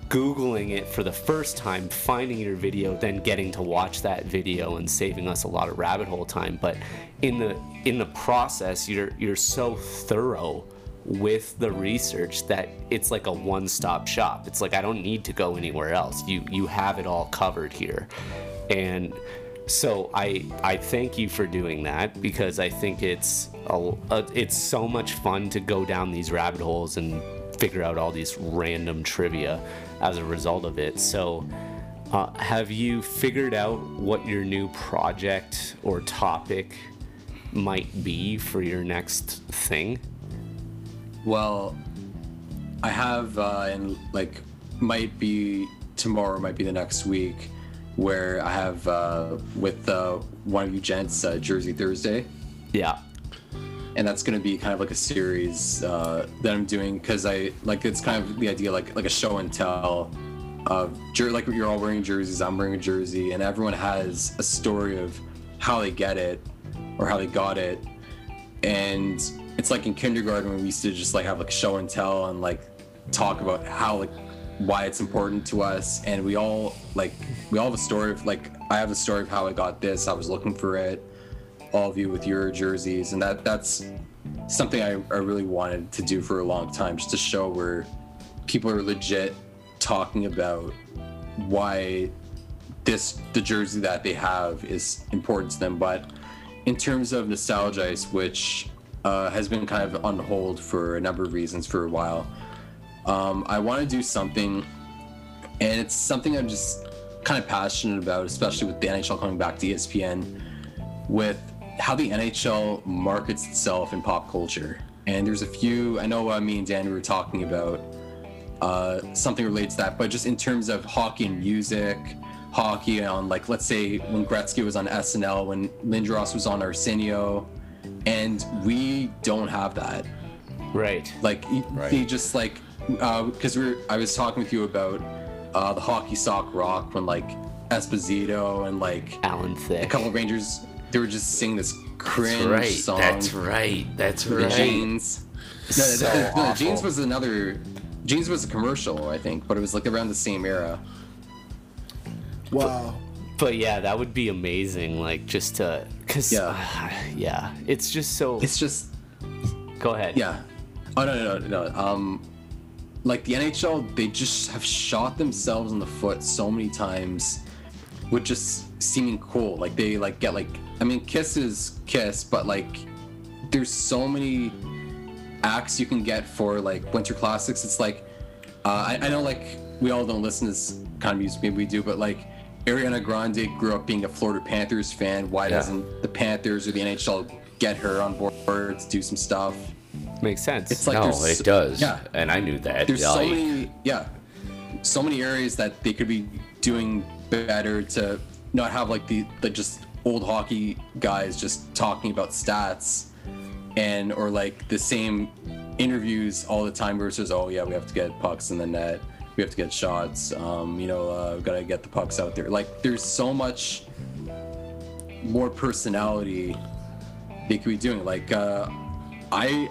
googling it for the first time finding your video then getting to watch that video and saving us a lot of rabbit hole time. But in the in the process you're you're so thorough with the research that it's like a one-stop shop. It's like i don't need to go anywhere else. You you have it all covered here. And so i i thank you for doing that because i think it's a, a, it's so much fun to go down these rabbit holes and figure out all these random trivia as a result of it. So uh, have you figured out what your new project or topic might be for your next thing? Well, I have, uh, and like, might be tomorrow, might be the next week, where I have uh, with uh, one of you gents, uh, Jersey Thursday. yeah and that's going to be kind of like a series uh, that I'm doing because I like it's kind of the idea like like a show and tell of jer- like you're all wearing jerseys, I'm wearing a jersey, and everyone has a story of how they get it or how they got it, and it's like in kindergarten when we used to just like have like show and tell and like talk about how like why it's important to us and we all like we all have a story of like I have a story of how I got this. I was looking for it all of you with your jerseys and that that's something I, I really wanted to do for a long time just to show where people are legit talking about why this the jersey that they have is important to them. But in terms of nostalgia which uh, has been kind of on hold for a number of reasons for a while um, i want to do something and it's something i'm just kind of passionate about especially with the nhl coming back to espn with how the NHL markets itself in pop culture. And there's a few, I know uh, me and Dan were talking about uh, something related to that, but just in terms of hockey and music, hockey on, like, let's say when Gretzky was on SNL, when Lindros was on Arsenio, and we don't have that. right Like, y- they just, like, because we we're, I was talking with you about uh, the hockey sock rock when, like, Esposito and, like, alan a couple of Rangers, they were just singing this cringe That's right. song. That's right. That's The right. jeans. No, So no, no, awful. jeans was another. Jeans was a commercial, I think, but it was like around the same era. Wow. but yeah that would be amazing like just to because Yeah. yeah it's just so It's just, go ahead yeah. Oh no, no, no, no. Um, like the NHL, they just have shot themselves in the foot so many times, with just seeming cool. Like they like get like, I mean, Kiss is Kiss, but like, there's so many acts you can get for like winter classics. It's like, uh, I, I know like we all don't listen to this kind of music, maybe we do, but like Ariana Grande grew up being a Florida Panthers fan. Why Yeah. doesn't the Panthers or the NHL get her on board to do some stuff? Makes sense. It's like no, it so- does. Yeah, And I knew that. there's so many yeah, so many areas that they could be doing better to not have like the the just old hockey guys just talking about stats and or like the same interviews all the time versus oh yeah we have to get pucks in the net. We have to get shots. Um, you know uh, we gotta get the pucks out there. Like there's so much more personality they could be doing. Like, uh, I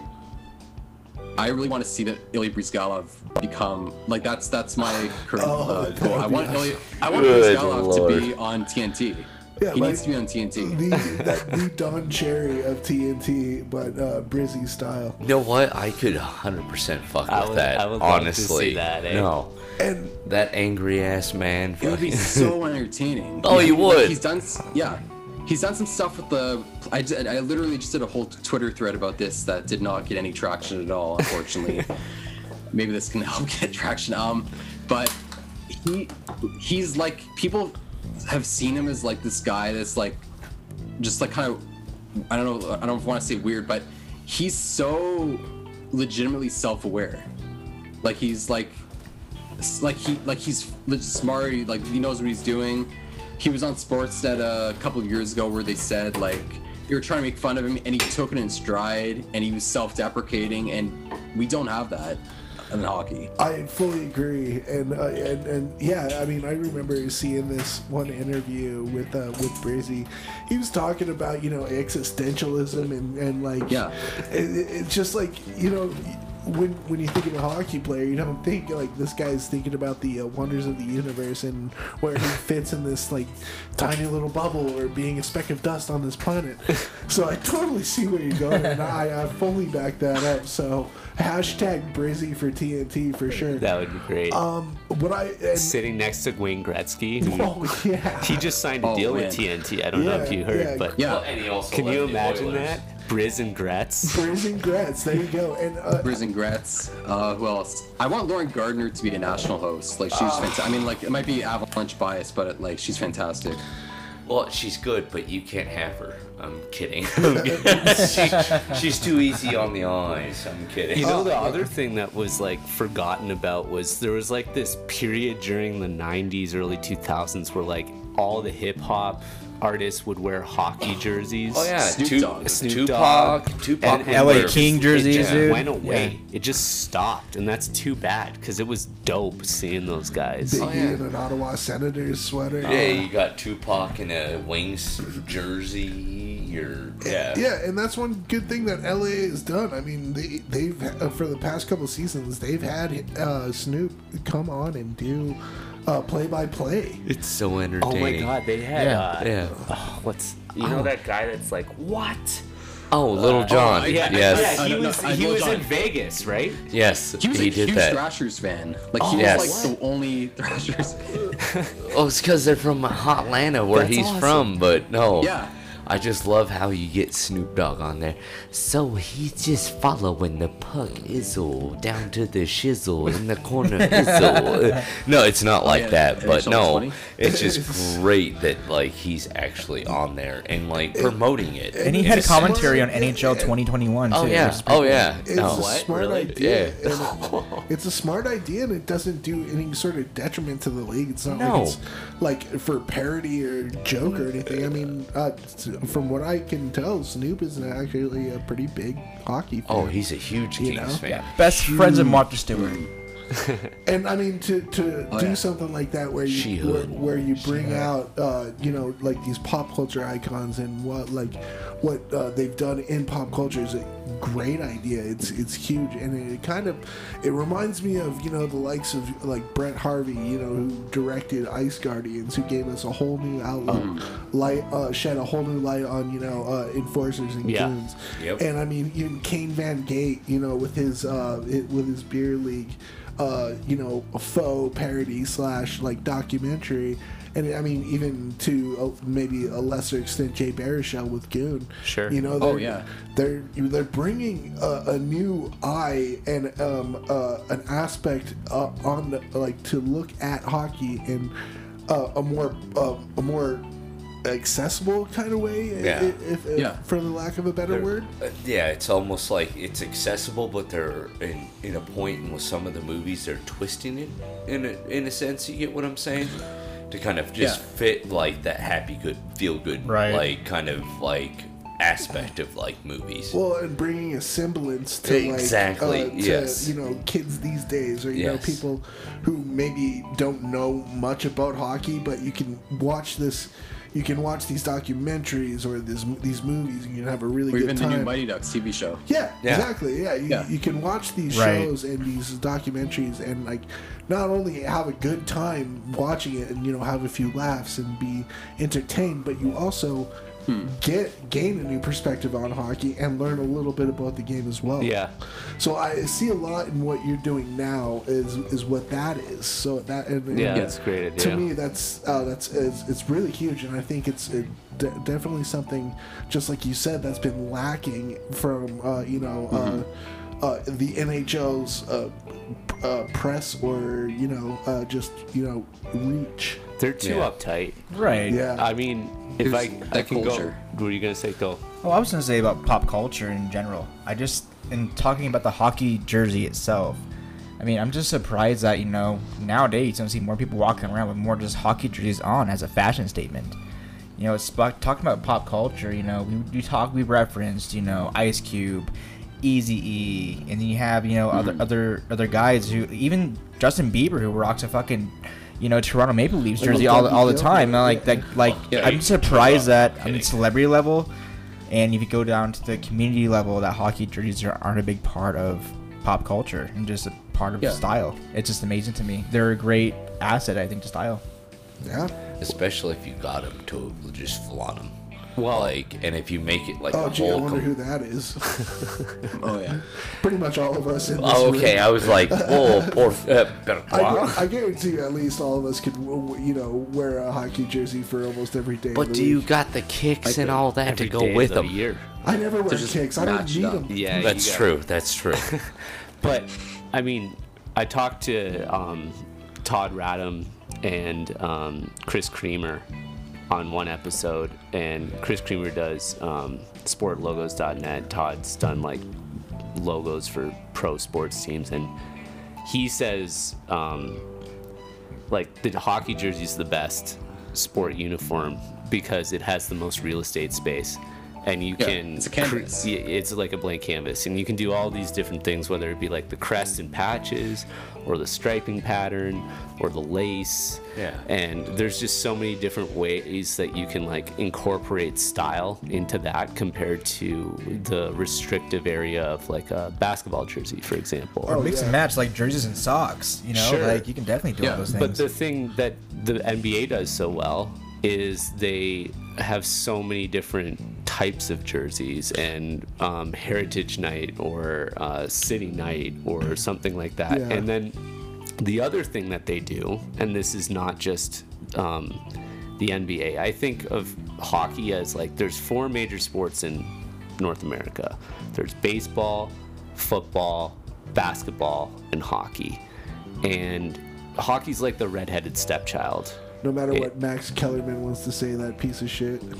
I really want to see that Ilya Bryzgalov become like that's that's my current Oh, uh, goal. I want. Ilya, I want Bryzgalov to be on TNT. Yeah, he like- needs to be on TNT. the that, the Don Cherry of TNT, but uh, Brizzy style. You know what? I could 100% fuck I with would- that. I would love to honestly, see that, eh? no, And that angry ass man. It would be so entertaining. Oh, you like, would. he's done, yeah. He's done some stuff with the. I, did, I literally just did a whole Twitter thread about this that did not get any traction at all, unfortunately. Maybe this can help get traction. Um, but he, he's like people have seen him as like this guy that's like, just like kind of, I don't know, I don't want to say weird, but he's so legitimately self-aware. Like he's like like he like he's smart he, like he knows what he's doing he was on sportsnet a couple of years ago where they said like they were trying to make fun of him and he took it in stride and he was self-deprecating and we don't have that in hockey I fully agree, and uh, and and yeah, I mean, I remember seeing this one interview with uh, with Brizzy. He was talking about you know existentialism and and like Yeah. it- it's just like you know. When, when you think of a hockey player, you don't think like this guy's thinking about the uh, wonders of the universe and where he fits in this like tiny little bubble or being a speck of dust on this planet. So I totally see where you're going, and I, I fully back that up. So hashtag Brizzy for TNT for sure. That would be great. Um, what I and, Sitting next to Wayne Gretzky, who oh yeah, he just signed a Oh, deal man. with TNT. I don't know if you heard, yeah, but yeah Well, and he also can you imagine Oilers. that? Briz and Gretz. Briz and Gretz. There you go. And uh, Briz and Gretz. Uh, who else? I want Lauren Gardner to be a national host. Like she's fantastic. I mean, like it might be Avalanche bias, but it, like she's fantastic. Well, she's good, but you can't have her. I'm kidding. She, she's too easy on the eyes. I'm kidding. You Oh, know, the other thing that was like forgotten about was there was like this period during the 90s, early 2000s where like all the hip hop artists would wear hockey jerseys. oh yeah, Snoop Tu- Dogg. Snoop Tupac, Dogg, Tupac, and, LA wear- King it jerseys, just dude. went away. It just stopped, and that's too bad because it was dope seeing those guys. Biggie Oh, yeah. in an Ottawa Senators sweater. Yeah, you got Tupac in a Wings jersey. Or yeah, Yeah, and that's one good thing that LA has done. I mean, they they've uh, for the past couple seasons they've had uh, Snoop come on and do uh, play by play. It's so entertaining. Oh entertaining. my god, they had Yeah. uh, Yeah. oh, what's you know that guy that's like what? Oh, Lil Jon. oh, Yeah, yes. yeah, he I know- was I he know was John. in Vegas, right? Yes. He was he a did huge that. Thrashers fan. Like he Oh, Yes. was like the only Thrashers. Oh, it's because they're from Hotlanta, where That's he's awesome. from. But no, Yeah. I just love how you get Snoop Dogg on there. So he's just following the puck izzle down to the shizzle in the corner izzle. no, it's not like yeah, that. But it's no, funny. it's just great that like he's actually on there and like promoting it. And he had It's- commentary on NHL 2021 too. Oh yeah. which is pretty Oh yeah. It's No. a smart Really? idea. Yeah. it- it's a smart idea, and it doesn't do any sort of detriment to the league. It's not No. like it's like for parody or joke or anything. I mean, uh, from what I can tell, Snoop is actually a pretty big hockey oh, fan. Oh, he's a huge You Kings know? fan. Best friends of Martha Stewart. And I mean to to Oh, do yeah. something like that where you where, where you bring out uh, you know like these pop culture icons and what like what uh, they've done in pop culture is a great idea. It's it's huge and it kind of it reminds me of you know the likes of like Brett Harvey you know who directed Ice Guardians who gave us a whole new outlook light uh, shed a whole new light on you know uh, enforcers and Yeah. goons Yep. and I mean even Kane Van Gate you know with his uh, it, with his beer league uh, you know, a faux parody slash like documentary, and I mean even to a, maybe a lesser extent Jay Baruchel with Goon. Sure. You know, Oh, they're, yeah. they're they're bringing a, a new eye and um, uh, an aspect uh, on the, like to look at hockey in uh, a more uh, a more accessible kind of way, Yeah. if, if, Yeah. for the lack of a better They're- word. uh, yeah, it's almost like it's accessible, but they're in, in a point and with some of the movies they're twisting it in a, in a sense. You get what I'm saying? To kind of just Yeah. fit like that happy, good, feel good, Right. like kind of like aspect of like movies. Well, and bringing a semblance to Exactly, like, uh, to, yes. you know, kids these days, or you know, people who maybe don't know much about hockey, but you can watch this, you can watch these documentaries or this, these movies and you can have a really Or good even the time. new Mighty Ducks TV show. Yeah, Yeah. exactly. Yeah, you, Yeah. you can watch these Right. shows and these documentaries and like not only have a good time watching it and you know have a few laughs and be entertained, but you also get gain a new perspective on hockey and learn a little bit about the game as well. Yeah. So I see a lot in what you're doing now is is what that is. So that and, and Yeah, that's a great to idea. me that's uh, that's it's, it's really huge and i think it's it, de- definitely something just like you said that's been lacking from uh, you know uh, uh, the nhl's uh, uh, press or you know uh, just you know reach They're too Yeah. uptight. Right. yeah I mean, if I, I can culture. go. What were you gonna say? Go. Well, I was gonna say about pop culture in general. I just in talking about the hockey jersey itself. I mean, I'm just surprised that you know nowadays you don't see more people walking around with more just hockey jerseys on as a fashion statement. You know, it's talking about pop culture. You know, we, we talk, we referenced, you know, Ice Cube, Easy E, and then you have you know other mm-hmm. other other guys who even Justin Bieber who rocks a fucking you know Toronto Maple Leafs jersey a all, Bobby all the time. yeah, like yeah. that, like Yeah. I'm surprised that on Kidding. celebrity level, and if you go down to the community level, that hockey jerseys are, aren't a big part of pop culture and just a part of Yeah. style. It's just amazing to me. They're a great asset, I think, to style. yeah Especially if you got them to just flaunt them. Well, Like, and if you make it like oh a gee i whole. wonder com- who that is Oh yeah. pretty much all of us in this Oh, okay, room. I was like, oh, poor. Uh, I, I guarantee you, at least all of us could, w- w- you know, wear a hockey jersey for almost every day. of But the do you got the kicks and all that to go day with of the them? Year. I never wear kicks. I don't need them. Yeah, that's That's got- true. That's true. But I mean, I talked to um, Todd Radom and um, Chris Creamer on one episode, and Chris Creamer does um, sportslogos.net. Todd's done like logos for pro sports teams, and he says um, like the hockey jersey is the best sport uniform because it has the most real estate space and you Yeah, can it's a canvas. yeah, it's like a blank canvas and you can do all these different things whether it be like the crest and patches or the striping pattern or the lace Yeah. and there's just so many different ways that you can like incorporate style into that compared to the restrictive area of like a basketball jersey for example Or Oh, mix yeah. and match like jerseys and socks. You know, Sure. like you can definitely do Yeah, all those But things. the thing that the NBA does so well is they have so many different types of jerseys and um, heritage night or uh, city night or something like that. Yeah. And then the other thing that they do, and this is not just um, the NBA, I think of hockey as like there's four major sports in North America there's baseball, football, basketball, and hockey. And hockey's like the redheaded stepchild. No matter It- what Max Kellerman wants to say, that piece of shit.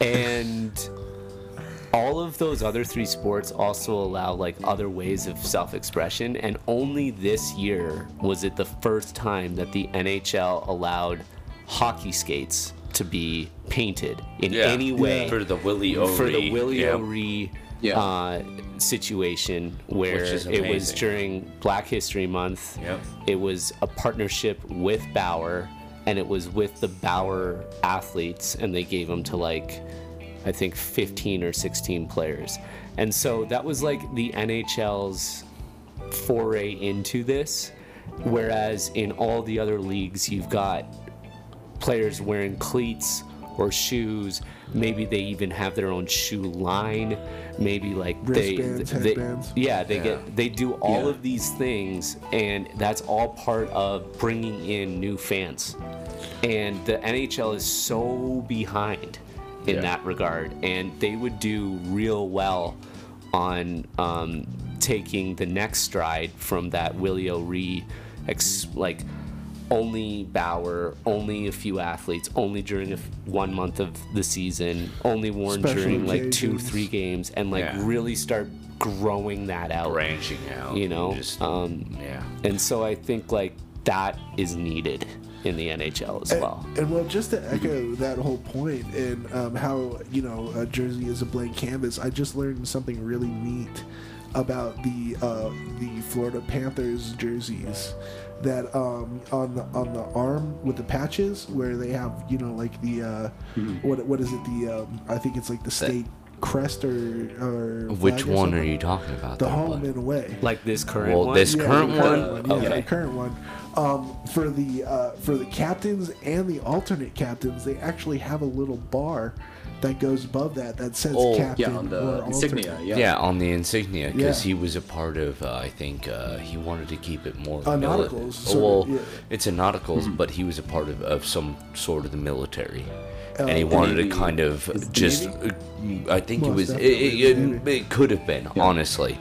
and all of those other three sports also allow like other ways of self-expression and only this year was it the first time that the NHL allowed hockey skates to be painted in any way for the Willie O'Ree. for the Willie Yep. O'Ree Yeah. uh, situation where it was during Black History Month. Yep. It was a partnership with Bauer, and it was with the Bauer athletes, and they gave them to like, I think 15 or 16 players. And so that was like the NHL's foray into this. Whereas in all the other leagues, you've got players wearing cleats or shoes. Maybe they even have their own shoe line. Maybe like they, they yeah, they Yeah. get they do all Yeah. of these things, and that's all part of bringing in new fans. And the NHL is so behind in Yeah. that regard, and they would do real well on um, taking the next stride from that Willie O'Ree, ex- like only Bauer, only a few athletes, only during a f- one month of the season, only worn Special during like two, three games, and like Yeah. really start growing that out. branching out. You know, Just, um, yeah. and so I think like that is needed in the NHL as And, well. and well, just to echo that whole point and um, how you know a jersey is a blank canvas, I just learned something really neat about the uh, the Florida Panthers jerseys that um, on the on the arm with the patches where they have you know like the uh, what what is it the um, I think it's like the state crest or or Which flag or one are you talking about? The there, home bud? and away. Like this current Well, one. this Yeah, current current one? one, yeah, Okay. the current one. Um, for the uh, for the captains and the alternate captains, they actually have a little bar that goes above that that says Oh, captain Yeah, on or the insignia. alternate. Yeah. Yeah, on the insignia because Yeah. he was a part of. Uh, I think uh, he wanted to keep it more. Uh, nauticals, Oh, sort well, of, yeah. it's a nauticals, but he was a part of, of some sort of the military, and he Uh, wanted Navy. to kind of Is just. Uh, I think it Most was. It, definitely it, it, it could have been honestly,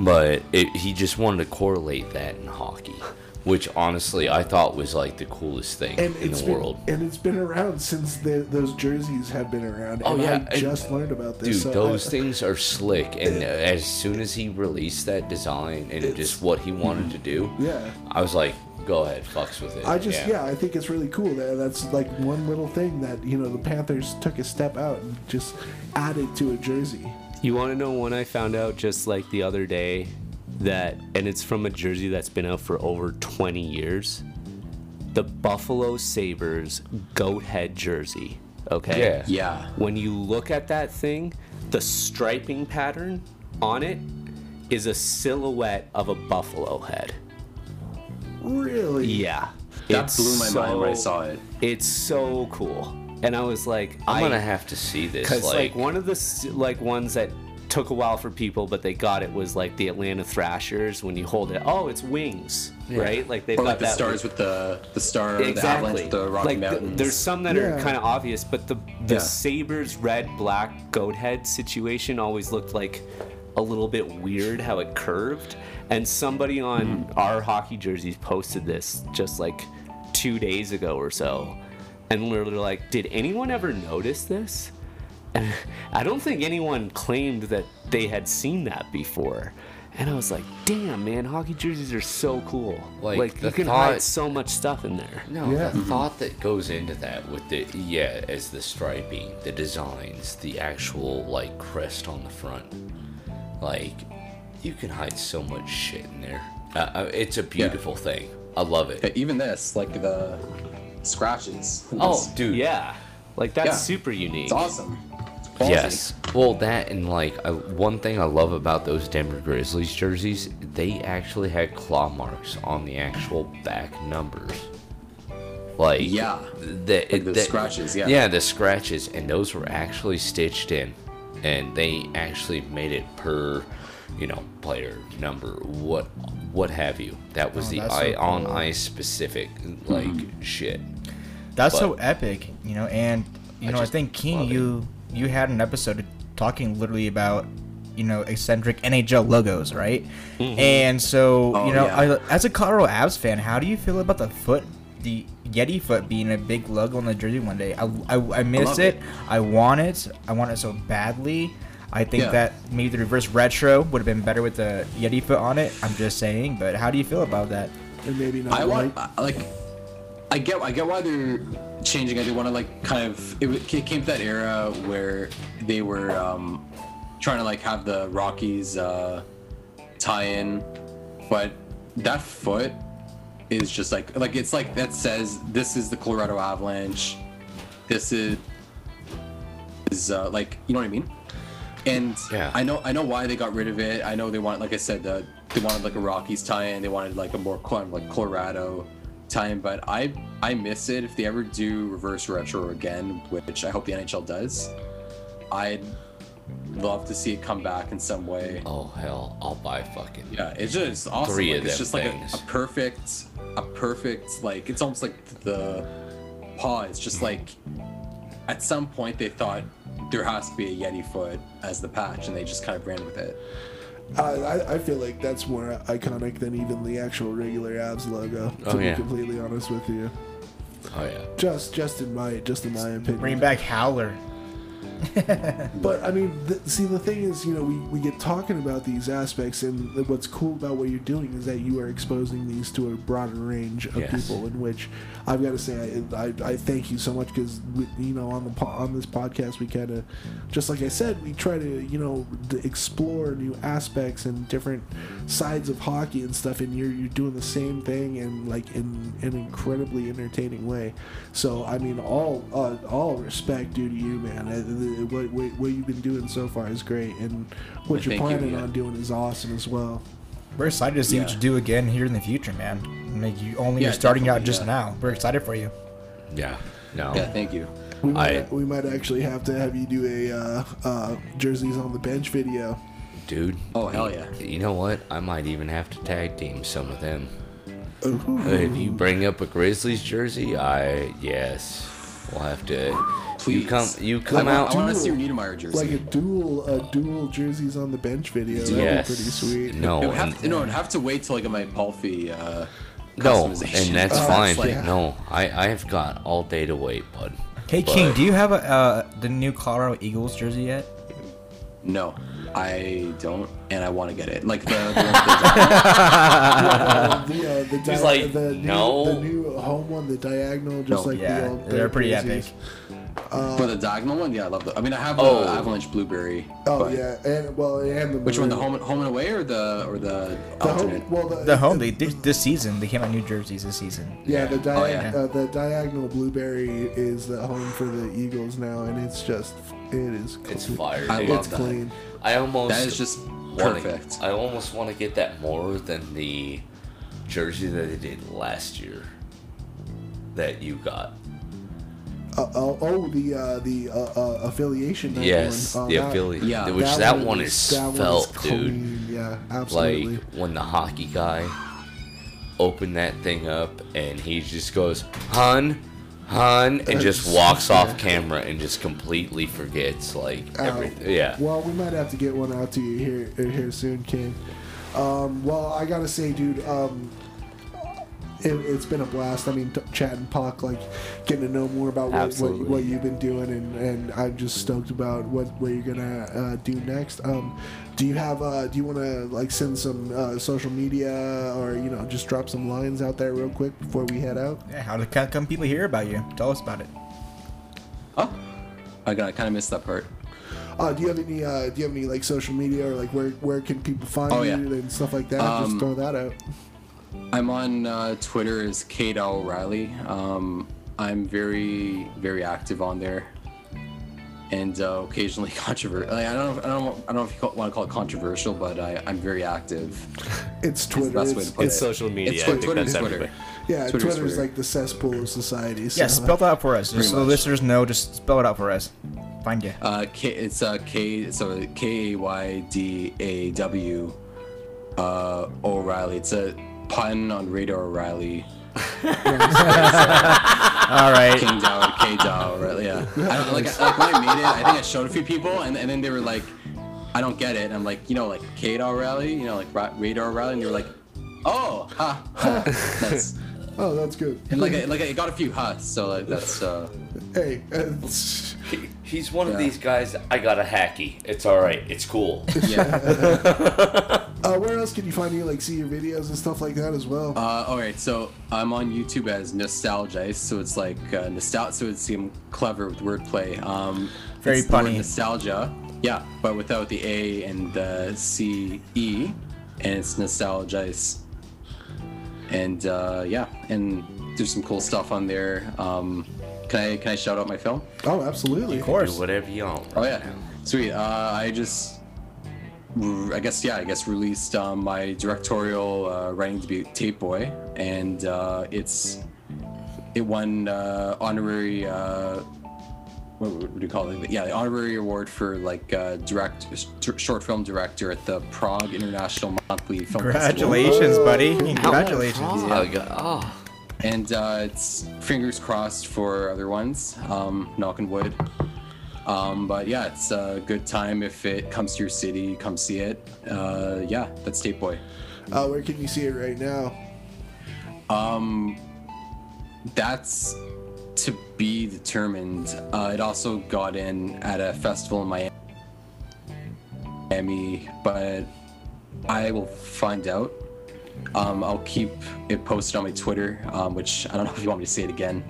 but it, he just wanted to correlate that in hockey, which honestly I thought was like the coolest thing And in the been, world. and it's been around since the, those jerseys have been around. Oh, and yeah, I and- just learned about this. Dude, so those I- things are slick, and as soon as he released that design and just what he wanted to do, Yeah. I was like, "Go ahead, fucks with it." I just yeah. I think it's really cool that that's like one little thing that you know the Panthers took a step out and just added to a jersey. You want to know when I found out just like the other day that, and it's from a jersey that's been out for over 20 years. The Buffalo Sabres goat head jersey. Okay. Yeah. Yeah. When you look at that thing, the striping pattern on it is a silhouette of a buffalo head. Really? Yeah. That It's blew my mind when I saw it. It's so cool. And I was like, I'm I, gonna have to see this. because Like, like, one of the like ones that took a while for people, but they got it was like the Atlanta Thrashers. When you hold it, oh, it's wings, right? Like they've Or got like the that stars with the the star, the avalanche, exactly. with the Rocky like th- Mountains. there's some that Yeah. are kind of obvious, but the the Yeah. Sabres red black goat head situation always looked like a little bit weird how it curved. And somebody on Mm-hmm. our hockey jerseys posted this just like two days ago or so, and we're like, did anyone ever notice this? And I don't think anyone claimed that they had seen that before. And I was like, damn, man, hockey jerseys are so cool. Like, Like, you can thought- hide so much stuff in there. no, Yeah. the thought that goes into that with the yeah, as the striping, the designs, the actual like crest on the front, like you can hide so much shit in there. Uh, uh, it's a beautiful thing. I love it. Even this, like the scratches. Oh, dude. Yeah. Like, that's Yeah. super unique. it's awesome. It's quality. Yes. Well, that and like uh, one thing I love about those Denver Grizzlies jerseys, they actually had claw marks on the actual back numbers. Like Yeah. the, Like the the- scratches, yeah. Yeah, the scratches, and those were actually stitched in, and they actually made it per, you know, player number, what, what have you. That was Oh, the that's so eye on ice specific like Mm-hmm. shit. That's so epic, you know. And you I know, I just think King, you you had an episode talking literally about you know eccentric NHL logos, right? Mm-hmm. And so Oh, you know, yeah. I, as a Colorado Avs fan, how do you feel about the foot, the Yeti foot being a big logo on the jersey one day? I I, I miss love it. it. I want it. I want it so badly. I think Yeah. that maybe the reverse retro would have been better with the Yeti foot on it. I'm just saying, but how do you feel about that? And maybe not I want. I- uh, like I get I get why they're changing it. They want to like kind of it, it came to that era where they were um, trying to like have the Rockies uh, tie-in, but that foot is just like like it's like that says this is the Colorado Avalanche. This is is uh, like you know what I mean. And Yeah. I know I know why they got rid of it. I know they want like I said uh, they wanted like a Rockies tie-in. They wanted like a more kind of like Colorado tie-in. But I I miss it if they ever do reverse retro again, which I hope the NHL does. I'd love to see it come back in some way. Oh hell, I'll buy fucking Yeah, it's just awesome. Three like, of it's just like a, a perfect, a perfect like it's almost like the paw. It's just mm-hmm. like at some point they thought there has to be a Yeti foot as the patch, and they just kind of ran with it. I, I I feel like that's more iconic than even the actual regular Avs logo. Oh, to Oh, be completely honest with you, Oh yeah. just just in my just in my opinion. Bring back Howler. But I mean, th- see, the thing is, you know, we, we get talking about these aspects, and th- what's cool about what you're doing is that you are exposing these to a broader range of Yes. people. In which I've got to say, I, I, I thank you so much because you know on the po- on this podcast we kind of, just like I said, we try to you know d- explore new aspects and different sides of hockey and stuff, and you're you're doing the same thing and like in an incredibly entertaining way. So I mean, all uh, all respect due to you, man. Uh, the- What, what what you've been doing so far is great, and what Well, you're thank you, planning yeah. on doing is awesome as well. We're excited to see what you do again here in the future, man. Like you only Yeah, you're starting out just yeah. now. We're excited for you. Yeah. No. Yeah, thank you. We might, I- we might actually have to have you do a uh, uh, jerseys on the bench video. Dude. Oh, hell yeah. You know what? I might even have to tag team some of them. Ooh. If you bring up a Grizzlies jersey, I yes, we'll have to. You Please. come, you come I, out. I want to see your Niedermayer jersey. Like a dual a dual jerseys on the bench video. That'd yes. be pretty sweet. No, it have and- to, no, I'd have to wait till I get my Palffy uh, no, customization. and that's Oh, fine. that's like- No, I I have got all day to wait, bud. Hey But- King, do you have a uh, the new Colorado Eagles jersey yet? No, I don't, and I want to get it. Like the, the, one the Uh, the, the, like, the new, no. the new home one, the diagonal, just No. like Yeah, the old. they're the pretty jerseys. epic. But the diagonal one, yeah, I love that. I mean, I have the Oh. Avalanche Blueberry. Oh but- yeah, and well, and the Which one, the home home and away or the or the, The alternate? home, well, the, The home they this, this season they came out new jerseys this season. Yeah, the Oh, yeah. uh, the diagonal blueberry is the home for the Eagles now, and it's just it is. It's clean. fire. I dude. love It's that. clean. I almost That is just wanna- perfect. I almost want to get that more than the jersey that they did last year. That you got. Uh, uh, oh, the uh, the uh, uh, affiliation. night Yes, one. Uh, the that- affiliate. yeah, which that, one is that one felt, dude. Yeah, absolutely. Like when the hockey guy opened that thing up and he just goes, "Hun, hun," and just walks yeah. off camera and just completely forgets like Uh, everything. Yeah. Well, we might have to get one out to you here uh, here soon, King. Um, well, I gotta say, dude, um, it, it's been a blast. I mean, t- chatting puck, like getting to know more about what, what, what you've been doing, and, and I'm just stoked about what, what you're gonna uh, do next. Um, do you have? Uh, do you want to like send some uh, social media, or you know, just drop some lines out there real quick before we head out? Yeah, how did come people hear about you? Tell us about it. Huh? I got kind of missed that part. Uh, do you have any? Uh, do you have any like social media, or like where where can people find Oh, you yeah. and stuff like that? just Um, throw that out. I'm on uh, Twitter as Kate O'Reilly. Um, I'm very very active on there, and uh, occasionally controversial. I don't know. If, I don't. know- I don't know if you want to call it controversial, but I, I'm very active. It's That's the Twitter. best way It's, to put It's it. social media. It's Twitter. think Twitter. that's Twitter. everybody. yeah, Twitter's Twitter's Twitter. like the cesspool of society. So. Yeah, spell that out for us, just Pretty so the much. listeners know. Just spell it out for us. Find you. Uh, K, it's uh, K. So K A Y D A W. Uh, O'Reilly. It's a pun on Radar O'Reilly. All right. King Dow, K Dow, right? Yeah. I don't, like, like when I made it, I think I showed a few people, and, and then they were like, "I don't get it." And I'm like, you know, like K Dow rally, you know, like Radar rally, and they were like, "Oh, ha, ha." that's Oh, that's good. and like, I- like it got a few huts, so like that's uh, hey, uh, it's- He- he's one of these guys. I got a hacky. It's all right. It's cool. yeah. uh, where else can you find you? Like see your videos and stuff like that as well. Uh, all right, so I'm on YouTube as Nostalgize, so it's like uh, nostalgia. So it seemed clever with wordplay. Um, Very it's the. Nostalgia, yeah, but without the A and the C E, and it's Nostalgize. And uh, yeah, and there's some cool stuff on there. Um, can I can I shout out my film? oh, absolutely. Of Do course. whatever you want. Oh yeah, sweet. Uh, I just, I guess yeah, I guess released um, my directorial uh, writing debut, Tape Boy, and uh, it's it won uh, honorary. What, would you call it? Yeah, the honorary award for like uh, direct short film director at the Prague International Monthly Film Festival. Congratulations, buddy. Congratulations. Oh, God. oh. and uh, it's fingers crossed for other ones. Um, knock on wood. Um, but yeah, it's a good time if it comes to your city. Come see it. Uh, yeah, that's Tape Boy. Uh, where can you see it right now? Um, that's to be determined. Uh, it also got in at a festival in Miami, but I will find out. Um, I'll keep it posted on my Twitter, um, which I don't know if you want me to say it again.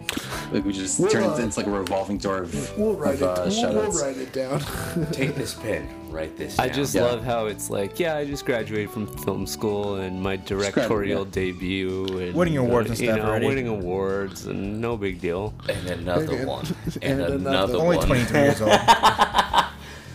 Like we just We'll, turn uh, it into like a revolving door of, We'll write of it. uh, we'll, we'll write it down. Take this pen, write this I just Yeah. love how it's like, yeah, I just graduated from film school and my directorial debut and Winning awards and you stuff know, already. winning awards and no big deal. and another Hey, one, And and, another another, Only one. 23 years old.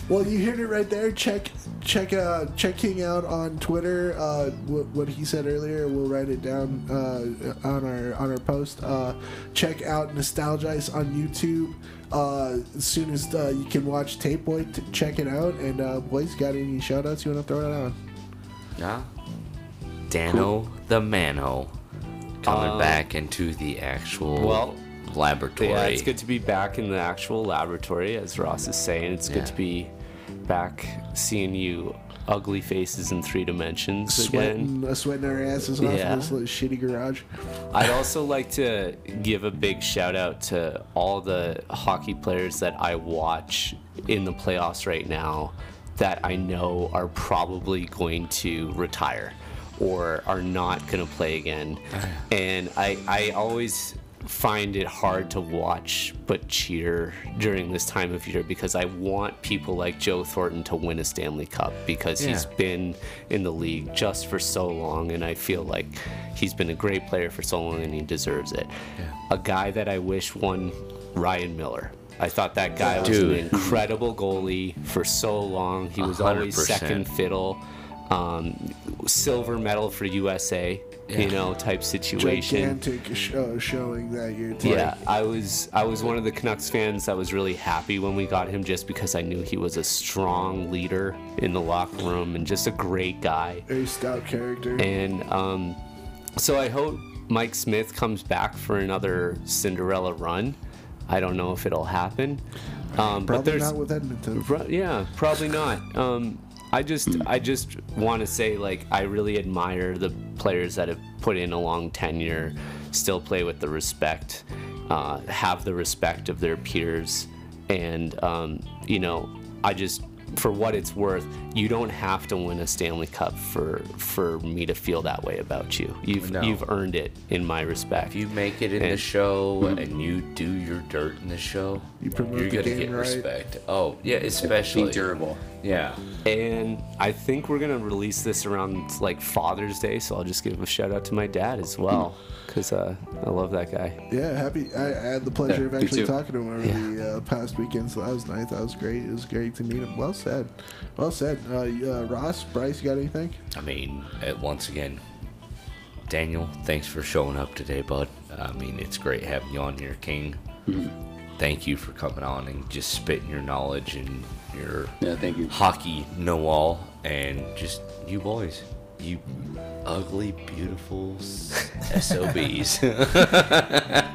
Well, you heard it right there. Check, check, uh, check King out on Twitter. Uh, what, what he said earlier, we'll write it down uh, on our on our post. Uh, check out Nostalgize on YouTube. Uh, as soon as uh, you can watch Tape Boy, t- check it out. And uh, boys, got any shout outs you want to throw it on? Yeah. Dano the Mano coming back into the actual well, laboratory. Yeah, it's good to be back in the actual laboratory, as Ross is saying. It's Yeah. good to be back seeing you ugly faces in three dimensions again. Sweating, uh, sweating our asses off Yeah. in this little shitty garage. I'd also like to give a big shout out to all the hockey players that I watch in the playoffs right now that I know are probably going to retire or are not going to play again. And I, I always find it hard to watch but cheer during this time of year because I want people like Joe Thornton to win a Stanley Cup because he's been in the league just for so long and I feel like he's been a great player for so long and he deserves it. A guy that I wish won Ryan Miller. I thought that guy was Dude. an incredible goalie for so long. He was always 100%. second fiddle. Um, silver medal for USA, you know, type situation. Gigantic sh- uh, showing that year. too. Yeah, I was I was one of the Canucks fans that was really happy when we got him just because I knew he was a strong leader in the locker room and just a great guy. Very stout character. And um, so I hope Mike Smith comes back for another Cinderella run. I don't know if it'll happen. Um, but Probably there's not with Edmonton. Yeah, probably not. Um, I just I just want to say like I really admire the players that have put in a long tenure, still play with the respect, uh, have the respect of their peers, and um, you know I just for what it's worth, you don't have to win a Stanley Cup for for me to feel that way about you. You've No. you've earned it in my respect. If you make it in the And- show and you do your dirt in the show, You promote you're gonna get right. respect. Oh yeah, especially Being durable. Yeah. And I think we're gonna release this around like Father's Day, so I'll just give a shout out to my dad as well, because uh, I love that guy. Yeah, happy. I, I had the pleasure Yeah, of actually talking to him over the uh, past weekend, so that was nice. That was great. It was great to meet him. Well said. Well said. Uh, uh, Ross, Bryce, you got anything? I mean, uh, once again, Daniel, thanks for showing up today, bud. I mean, it's great having you on here, King. Thank you for coming on and just spitting your knowledge and your Yeah, thank you. hockey know all and just you boys. You ugly, beautiful s- SOBs.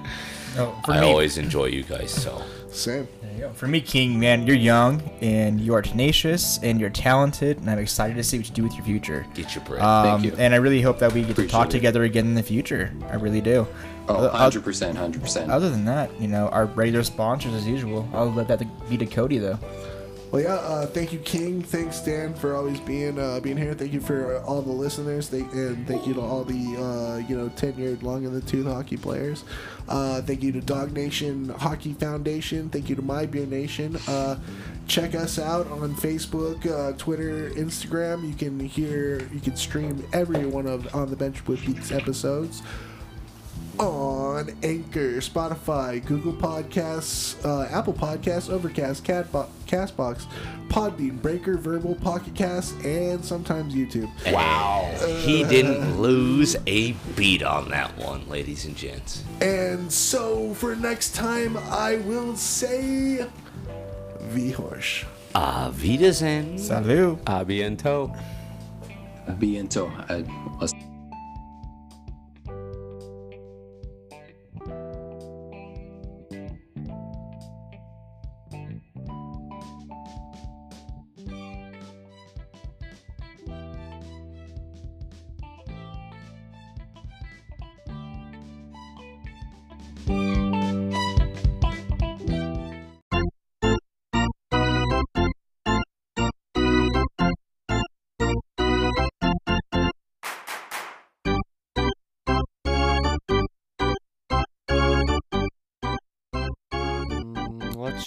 No, for I me, always enjoy you guys, so. Same. There you go. For me, King, man, you're young and you are tenacious and you're talented, and I'm excited to see what you do with your future. Get your bread. Um, you. And I really hope that we get to talk it. together again in the future. I really do. Oh, 100%, 100%. Other than that, you know, our regular sponsors as usual. I'll let that be to Cody though. Well, yeah. Uh, thank you, King. Thanks, Dan, for always being uh, being here. Thank you for all the listeners. Thank, and thank you to all the uh, you know tenured long in the tooth hockey players. Uh, thank you to Dog Nation Hockey Foundation. Thank you to My Beer Nation. Uh, check us out on Facebook, uh, Twitter, Instagram. You can hear, you can stream every one of on the bench with these episodes on Anchor, Spotify, Google Podcasts, uh, Apple Podcasts, Overcast, Catbo- Castbox, Podbean, Breaker, Verbal, Pocket Cast, and sometimes YouTube. Wow. He didn't lose a beat on that one, ladies and gents. And so for next time, I will say V Horse. Ah, Wiedersehen. Salut. A biento. Be into.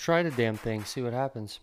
Try the damn thing. See what happens.